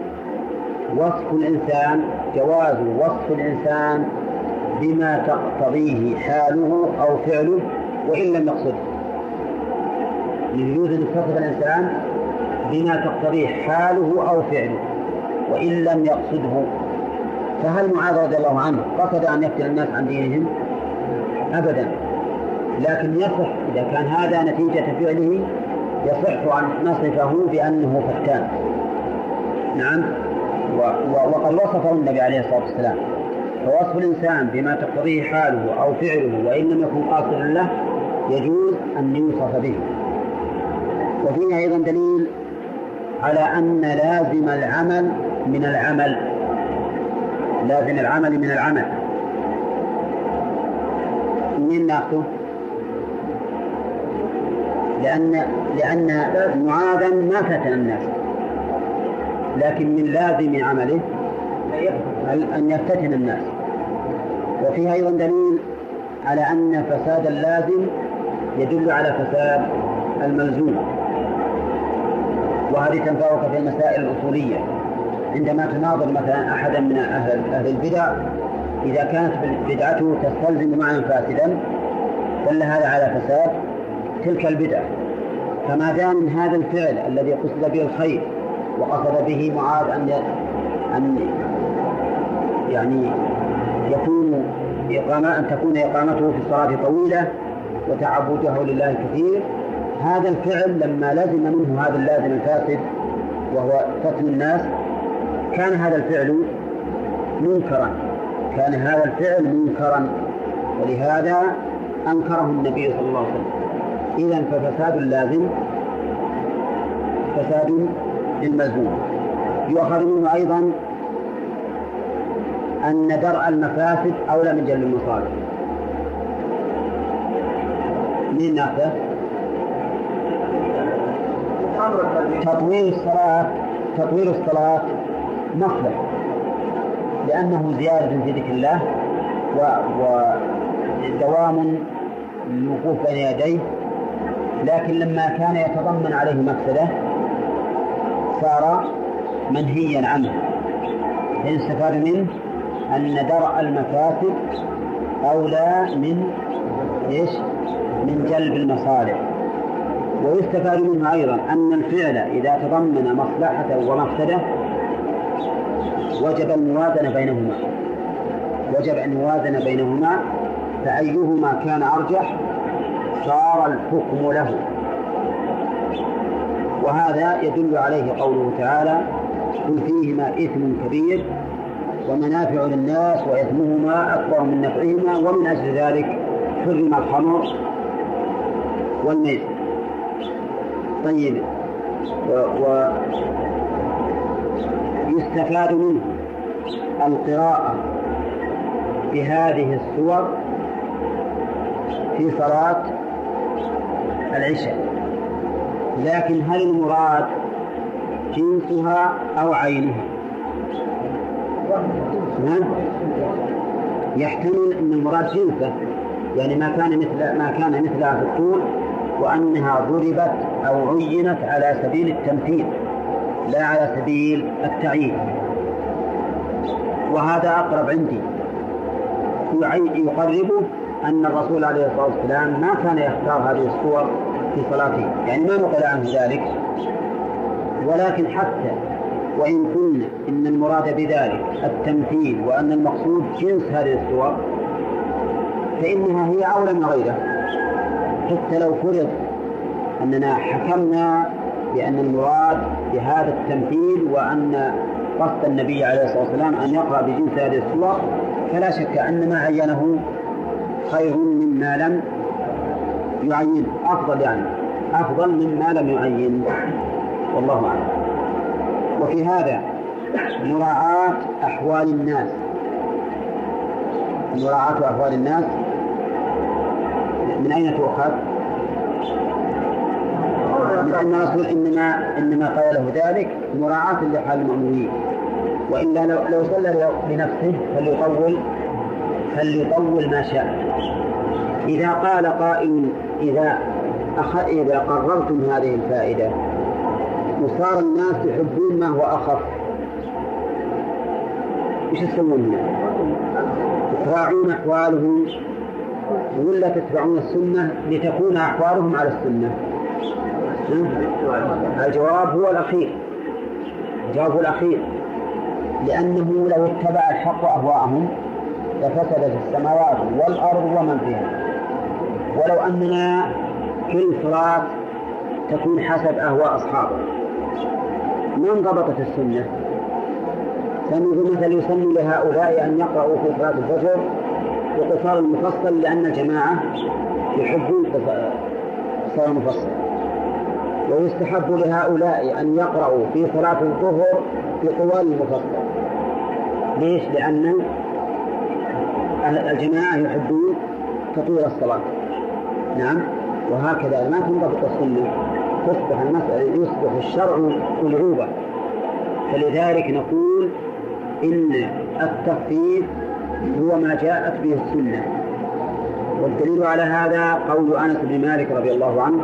وصف الإنسان جواز وصف الإنسان بما تقتضيه حاله أو فعله وإن لم يقصده. يجوز أن يتصف الإنسان بما تقتضيه حاله أو فعله وإن لم يقصده. فهل معاذ رضي الله عنه قصد أن يفتن الناس عن دينهم؟ أبدا. لكن يصح إذا كان هذا نتيجة فعله يصح أن نصفه بأنه فتان. نعم. وقد وصفه النبي عليه الصلاة والسلام. فوصف الإنسان بما تقتضيه حاله أو فعله وإن لم يكن قاصدا له يجوز أن يوصف به. وفيه أيضا دليل على أن لازم العمل من العمل. لازم العمل من العمل. منين ناخذه؟ لأن لأن معاذا ما فتن الناس. لكن من لازم عمله أن يفتتن الناس. وفيها أيضا دليل على أن فساد اللازم يدل على فساد الملزوم. وهذه تنفعك في المسائل الأصولية. عندما تناظر مثلا أحدا من أهل, أهل البدع إذا كانت بدعته تستلزم معنى فاسدا دل هذا على فساد تلك البدعة فما دام هذا الفعل الذي قصد به الخير وقصد به معاذ أن أن يعني يكون إقامة أن تكون إقامته في الصلاة طويلة وتعبده لله كثير هذا الفعل لما لزم منه هذا اللازم الفاسد وهو فتن الناس كان هذا الفعل منكرا. كان هذا الفعل منكرا. ولهذا أنكره النبي صلى الله عليه وسلم. إذا ففساد اللازم فساد للملزوم يؤخذ منه أيضا أن درء المفاسد أولى من جلب المصالح. مين ناخذه؟ تطويل الصلاة. تطويل الصلاة. مصلح لأنه زيادة في ذكر الله ودوام الوقوف بين يديه. لكن لما كان يتضمن عليه مفسدة صار منهيا عنه. يستفاد منه أن درء المفاسد أولى من إيش؟ من جلب المصالح. ويستفاد منه أيضا أن الفعل إذا تضمن مصلحة ومفسدة وجب الموازنة بينهما. وجب الموازنة بينهما فأيهما كان أرجح؟ صار الحكم له. وهذا يدل عليه قوله تعالى قل فيهما إثم كبير ومنافع للناس وإثمهما أكبر من نفعهما ومن أجل ذلك حرم الخمر والميت. طيب و, و يستفاد منه. القراءة بهذه السور في صلاة العشاء. لكن هل المراد جنسها أو عينها؟ نعم. يحتمل أن المراد جنسه يعني ما كان مثل ما كان مثلها في الطول وأنها ضربت أو عينت على سبيل التمثيل لا على سبيل التعيين. وهذا أقرب عندي. يقربه أن الرسول عليه الصلاة والسلام ما كان يختار هذه الصور في صلاته. يعني ما نقل عنه ذلك. ولكن حتى وإن قلنا إن المراد بذلك التمثيل وأن المقصود جنس هذه الصور فإنها هي أولى من غيرها حتى لو فرض أننا حكمنا بأن المراد بهذا التمثيل وأن قصد النبي عليه الصلاة والسلام أن يقرأ بجنس هذه الصور فلا شك أن ما عينه خير مما لم يعين. أفضل يعني أفضل مما لم يعين. والله أعلم. وفي هذا مراعاة أحوال الناس. مراعاة أحوال الناس. من أين تؤخذ؟ لأن الرسول إنما إنما قال له ذلك مراعاة لحال المأمورين وإلا لو لو صلى لنفسه فليطول فليطول ما شاء إذا قال قائل إذا أخ... إذا قررتم هذه الفائدة وصار الناس يحبون ما هو أخف إيش تسوون؟ تراعون أحوالهم ولا تتبعون السنة لتكون أحوالهم على السنة؟ الجواب هو الأخير الجواب الأخير لأنه لو اتبع الحق أهواءهم لفسدت السماوات والأرض ومن فيها. ولو أننا كل صلاة تكون حسب أهواء أصحابه. ما انضبطت السنة؟ سنقول مثلا يسن لهؤلاء أن يقرأوا في صلاة الفجر بقصار المفصل لأن الجماعة يحبون قصار المفصل. ويستحب لهؤلاء أن يقرأوا في صلاة الظهر بطوال المفصل. ليش؟ لأن الجماعة يحبون تطويل الصلاة. نعم. وهكذا ما تنضبط السنة. تصبح المسألة يصبح الشرع ألعوبة فلذلك نقول إن التخفيف هو ما جاءت به السنة. والدليل على هذا قول أنس بن مالك رضي الله عنه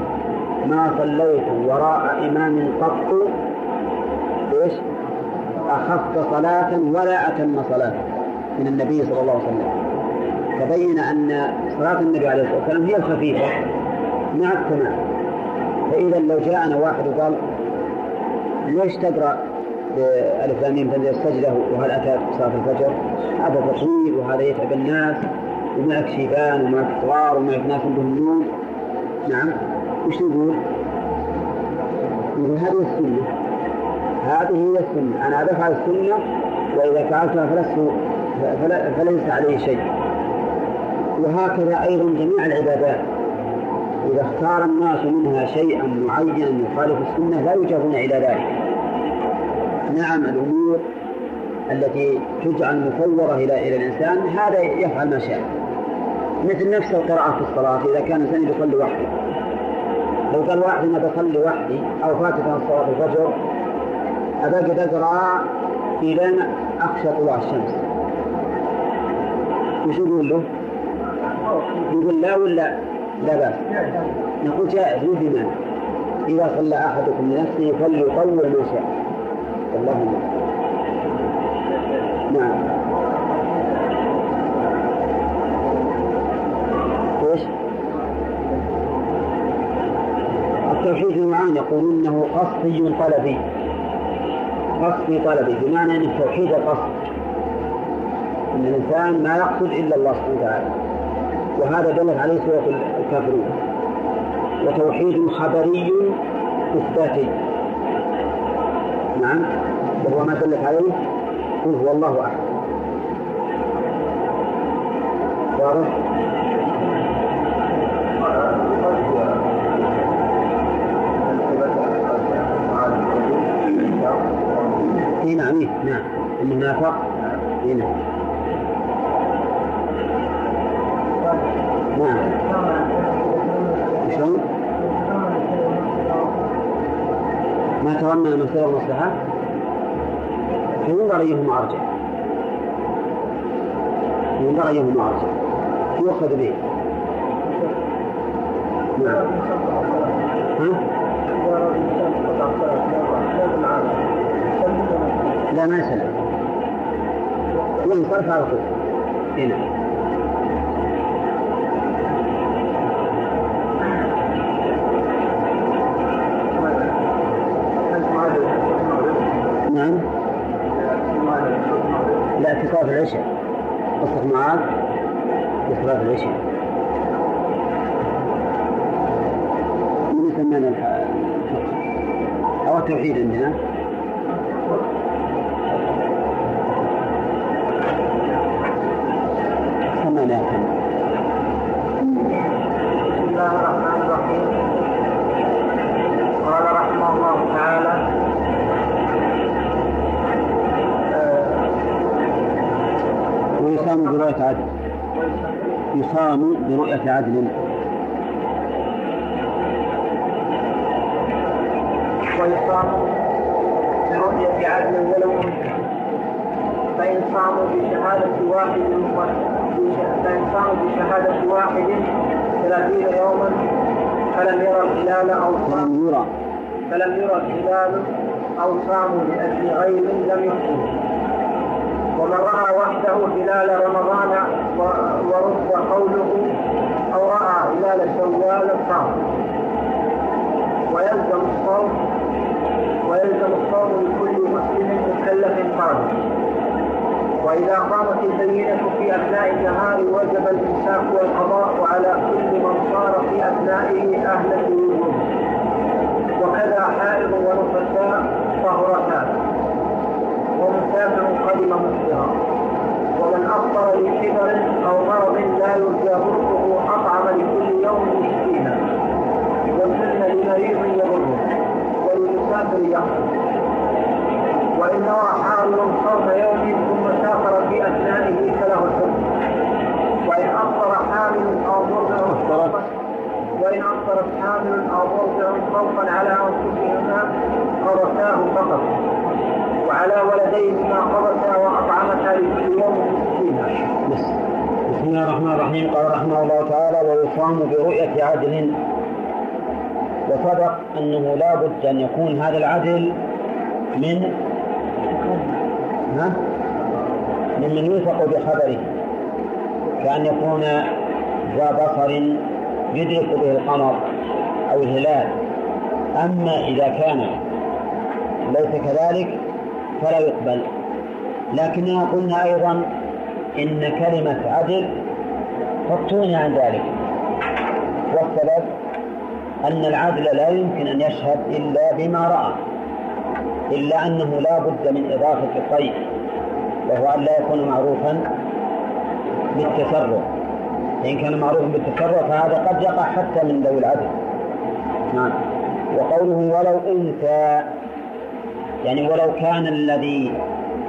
ما صليت وراء إمام قط. إيش؟ أخف صلاة ولا أتم صلاة من النبي صلى الله عليه وسلم. تبين أن صلاة النبي عليه الصلاة والسلام هي الخفيفة. مع التمام فإذا لو جاءنا واحد وقال ليش تقرأ لام تنزل السجدة وهل أتى صلاة الفجر؟ هذا طويل وهذا يتعب الناس ومعك شيبان ومعك صغار ومعك ناس عندهم نوم نعم. وش نقول؟ نقول هذه السنة. هذه هي السنة. أنا أفعل السنة وإذا فعلتها فلست فليس عليه شيء. وهكذا أيضا جميع العبادات. إذا اختار الناس منها شيئا معينا يخالف السنة لا يجابون إلى ذلك. نعم الأمور التي تجعل مصورة إلى إلى الإنسان هذا يفعل ما شاء. مثل نفس القراءة في الصلاة إذا كان الإنسان يصلي وحده. لو قال واحد أنا بصلي وحدي أو فاتت صلاة الفجر أبقى أقرأ إلى أخشى طلوع الشمس. وش يقول له؟ يقول لا ولا لا بأس. نقول جائز بمانع إذا صلى أحدكم لنفسه فليطول ما شاء. الله نعم إيش؟ التوحيد نوعان يقولون إنه قصدي طلبي. قصدي طلبي بمعنى إن التوحيد القصد إن الإنسان ما يقصد إلا الله سبحانه وتعالى. وهذا دلت عليه سورة الكافرون. وتوحيد خبري إثباتي. نعم وهو ما دلت عليه. قل هو الله أحد. واضح؟ اي نعم نعم. النافق اي نعم نعم. شلون؟ ما تضمن مصدر المصلحة؟ فينظر أيهما أرجح ينظر أيهما أرجح يؤخذ به. نعم. ها؟ لا ما سلم ينصرف على طول. هنا نعم. لا في صلاة العشاء. قصة معاذ في صلاة العشاء. من يسمى أو التوحيد عندنا. ويصام برؤية عدل. يصام برؤية عدل. ويصام برؤية عدل ولو فإن صاموا بشهادة واحد فإن صاموا بشهادة واحد ثلاثين يوما فلم يرى الهلال أو صام. فلم يرى. فلم يرى الهلال أو صاموا لأجل غير لم يفطروا ومن رأى وحده هلال رمضان ورد قوله أو رأى هلال شوال صام ويلزم الصوم ويلزم الصوم لكل مسلم مكلف فرد. وإذا قامت البينة في أثناء النهار وجب الإمساك والقضاء على كل من صار في أثنائه أهلا للوجوب وكذا حائض ونفساء طهرتان. ومسافر قدم مفطرا ومن أفطر لكبر أو مرض لا يرجى برؤه أطعم لكل يوم مسكينا. والسن لمريض يضره وللمسافر يحفظ وإن نوى حامل صوم يوم ثم سافر في أثنائه فله الحكم. وإن أفطر حامل أو مرضع وإن أفطرت حامل أو مرضع خوفا على أنفسهما قضتاه فقط. وعلى ولديهما قضتا وأطعمتا لكل يوم مسكينا بس بسم الله الرحمن الرحيم. قال رحمه الله تعالى ويصام برؤية عدل. وصدق أنه لا بد أن يكون هذا العدل من ها؟ ممن يوثق بخبره كأن يكون ذا بصر يدرك به القمر أو الهلال. أما إذا كان ليس كذلك فلا يقبل. لكننا قلنا أيضا إن كلمة عدل تغني عن ذلك. والسبب أن العدل لا يمكن أن يشهد إلا بما رأى إلا أنه لا بد من إضافة القيد وهو أن لا يكون معروفا بالتسرع. فإن كان معروفا بالتسرع فهذا قد يقع حتى من ذوي العدل. نعم. وقوله ولو أنثى يعني ولو كان الذي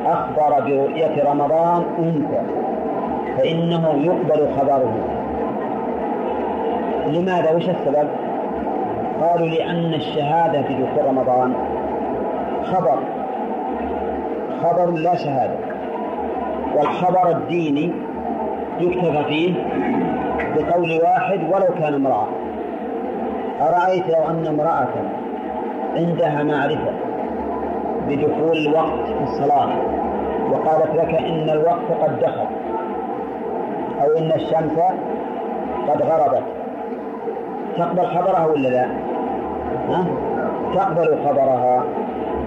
أخبر برؤية رمضان أنثى فإنه يقبل خبره. لماذا؟ وش السبب؟ قالوا لأن الشهادة في دخول رمضان خبر. خبر لا شهادة. والخبر الديني يكتفى فيه بقول واحد ولو كان امرأة. أرأيت لو أن امرأة عندها معرفة بدخول الوقت في الصلاة. وقالت لك إن الوقت قد دخل أو إن الشمس قد غربت. تقبل خبرها ولا لا؟ ها؟ تقبل خبرها.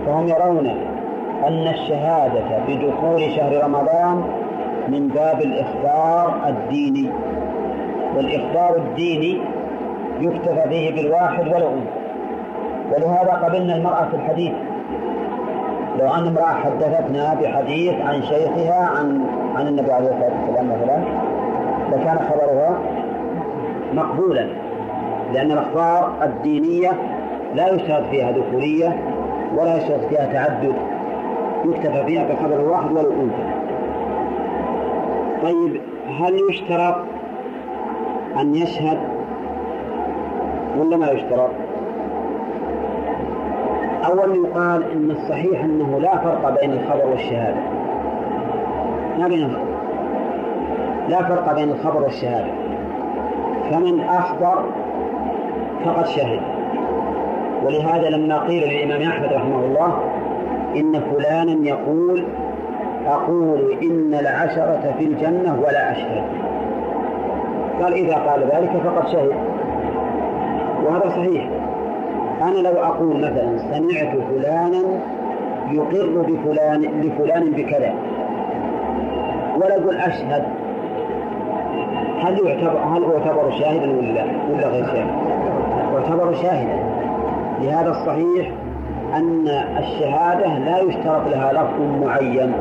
فهم يرون أن الشهادة بدخول شهر رمضان من باب الإخبار الديني. والإخبار الديني يكتفى فيه بالواحد ولو أنثى ولهذا قبلنا المرأة في الحديث لو أن امرأة حدثتنا بحديث عن شيخها عن عن النبي عليه الصلاة والسلام مثلا لكان خبرها مقبولا لأن الأخبار الدينية لا يشترط فيها ذكورية ولا يشترط فيها تعدد يكتفى فيها بخبر واحد ولو أنثى طيب هل يشترط أن يشهد ولا ما يشترط؟ أولا يقال إن الصحيح أنه لا فرق بين الخبر والشهادة. ما بين لا فرق بين الخبر والشهادة. فمن أخبر فقد شهد. ولهذا لما قيل للإمام أحمد رحمه الله إن فلانا يقول أقول إن العشرة في الجنة ولا أشهد. قال إذا قال ذلك فقد شهد. وهذا صحيح. أنا لو أقول مثلا سمعت فلانا يقر بفلان لفلان بكذا ولا أقول أشهد هل يعتبر هل يعتبر شاهدا ولا ولا غير شاهد؟ يعتبر شاهدا. لهذا الصحيح أن الشهادة لا يشترط لها لفظ معين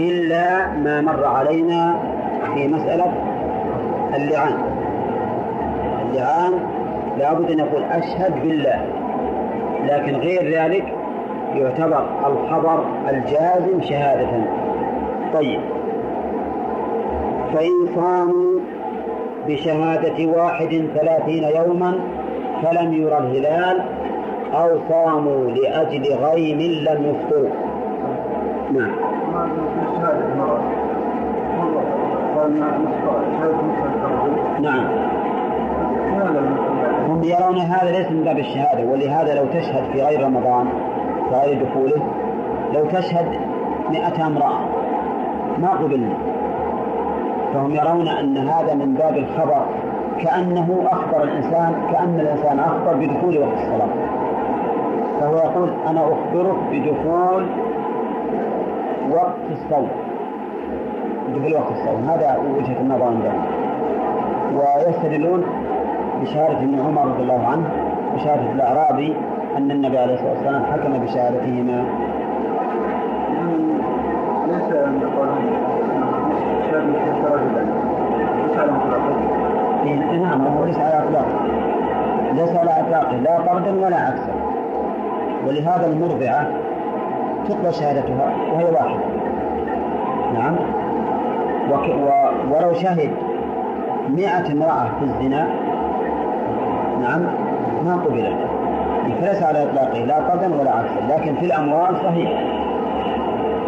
إلا ما مر علينا في مسألة اللعان. اللعان لابد أن يقول أشهد بالله. لكن غير ذلك يعتبر الخبر الجازم شهادة. طيب. فإن صاموا بشهادة واحد ثلاثين يوما فلم يرى الهلال أو صاموا لأجل غيم لم يفطروا. نعم. نعم. يرون هذا ليس من باب الشهادة ولهذا لو تشهد في غير رمضان في غير دخوله لو تشهد مئة امرأة ما قبلنا. فهم يرون أن هذا من باب الخبر كأنه أخبر الإنسان كأن الإنسان أخبر بدخول وقت الصلاة. فهو يقول أنا أخبرك بدخول وقت الصوم. دخول وقت الصوم. هذا وجهة النظر عندهم ويستدلون بشهادة ابن عمر رضي الله عنه وشهادة الأعرابي أن النبي عليه الصلاة والسلام حكم بشهادتهما ليس نعم هو ليس على اطلاقه ليس على اطلاقه لا طردا ولا عكسا ولهذا المرضعه تقبل شهادتها وهي واحدة. نعم. وك و ولو شهد مئة امرأة في الزنا نعم ما قبلت. فليس على إطلاقه لا طردا ولا عكسا لكن في الأموال صحيح.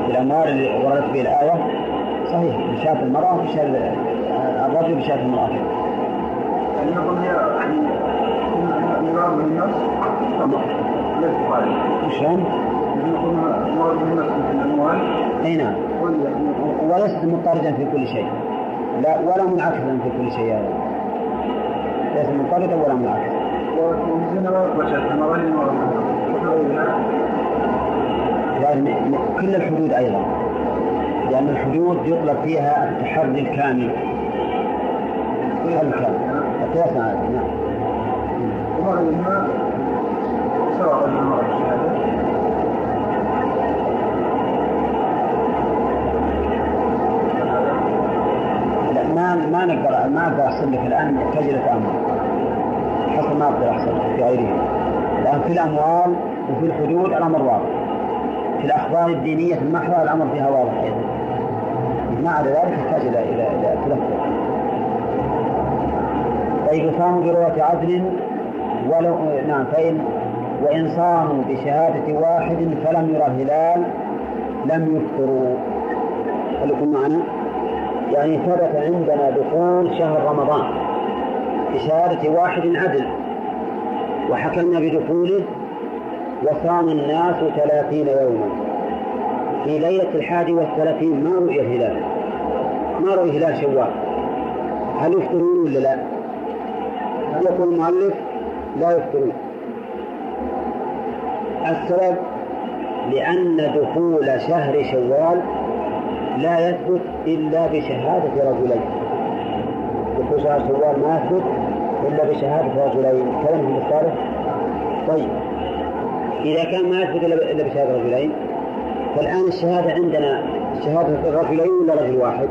في الأموال اللي وردت به الآية صحيح بشاة المرأة وبشاة الرجل بشاة المرأة. يعني يقول هي مراد من النص ليس قائل شلون؟ مراد من النص في الأموال أي نعم. وليست مضطردا في كل شيء. لا ولا منعكسا في كل شيء. هذا ليس مضطردا ولا الموالي يعني كل الحدود أيضا. لأن الحدود يطلب فيها التحري الكامل. الكامل. نعم. ما ما نقدر ما أقدر لك الآن تجربة أمر. ما أقدر أحصل في غيره لأن في الأموال وفي الحدود الأمر واضح. في الأخبار الدينية المحضة الأمر فيها واضح. أيضا عدا ذلك يحتاج إلى إلى إلى تلفظ. طيب صاموا برواة عدل ولو نعم فإن وإن صاموا بشهادة واحد فلم يرى الهلال لم يفطروا. خليكم معنا؟ يعني ثبت عندنا دخول شهر رمضان بشهادة واحد عدل. وحكمنا بدخوله وصام الناس ثلاثين يوما. في ليلة الحادي والثلاثين ما رؤي الهلال. ما رؤي هلال شوال. هل يفطرون ولا لا؟ يقول المؤلف لا يفطرون السبب لأن دخول شهر شوال لا يثبت إلا بشهادة رجلين. دخول شهر شوال ما يثبت إلا بشهادة رجلين كلام الصالح. طيب. إذا كان ما يثبت إلا بشهادة رجلين فالآن الشهادة عندنا شهادة رجلين ولا رجل واحد؟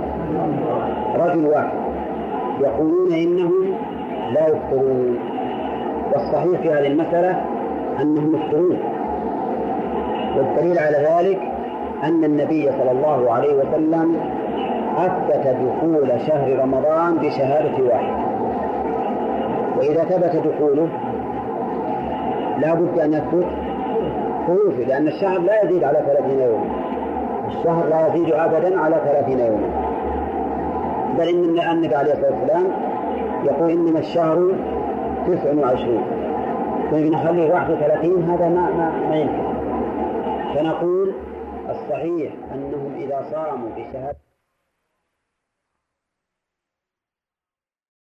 رجل واحد. يقولون إنهم لا يفطرون. والصحيح في هذه المسألة أنهم يفطرون. والدليل على ذلك أن النبي صلى الله عليه وسلم أثبت دخول شهر رمضان بشهادة واحد. وإذا ثبت دخوله لا بد أن يثبت خروجه لأن الشهر لا يزيد على ثلاثين يوما. الشهر لا يزيد أبدا على ثلاثين يوما. بل إن النبي عليه الصلاة والسلام يقول إنما الشهر تسع وعشرون. طيب نخليه واحد وثلاثين هذا ما ما, ما يمكن فنقول الصحيح أنهم إذا صاموا بشهادة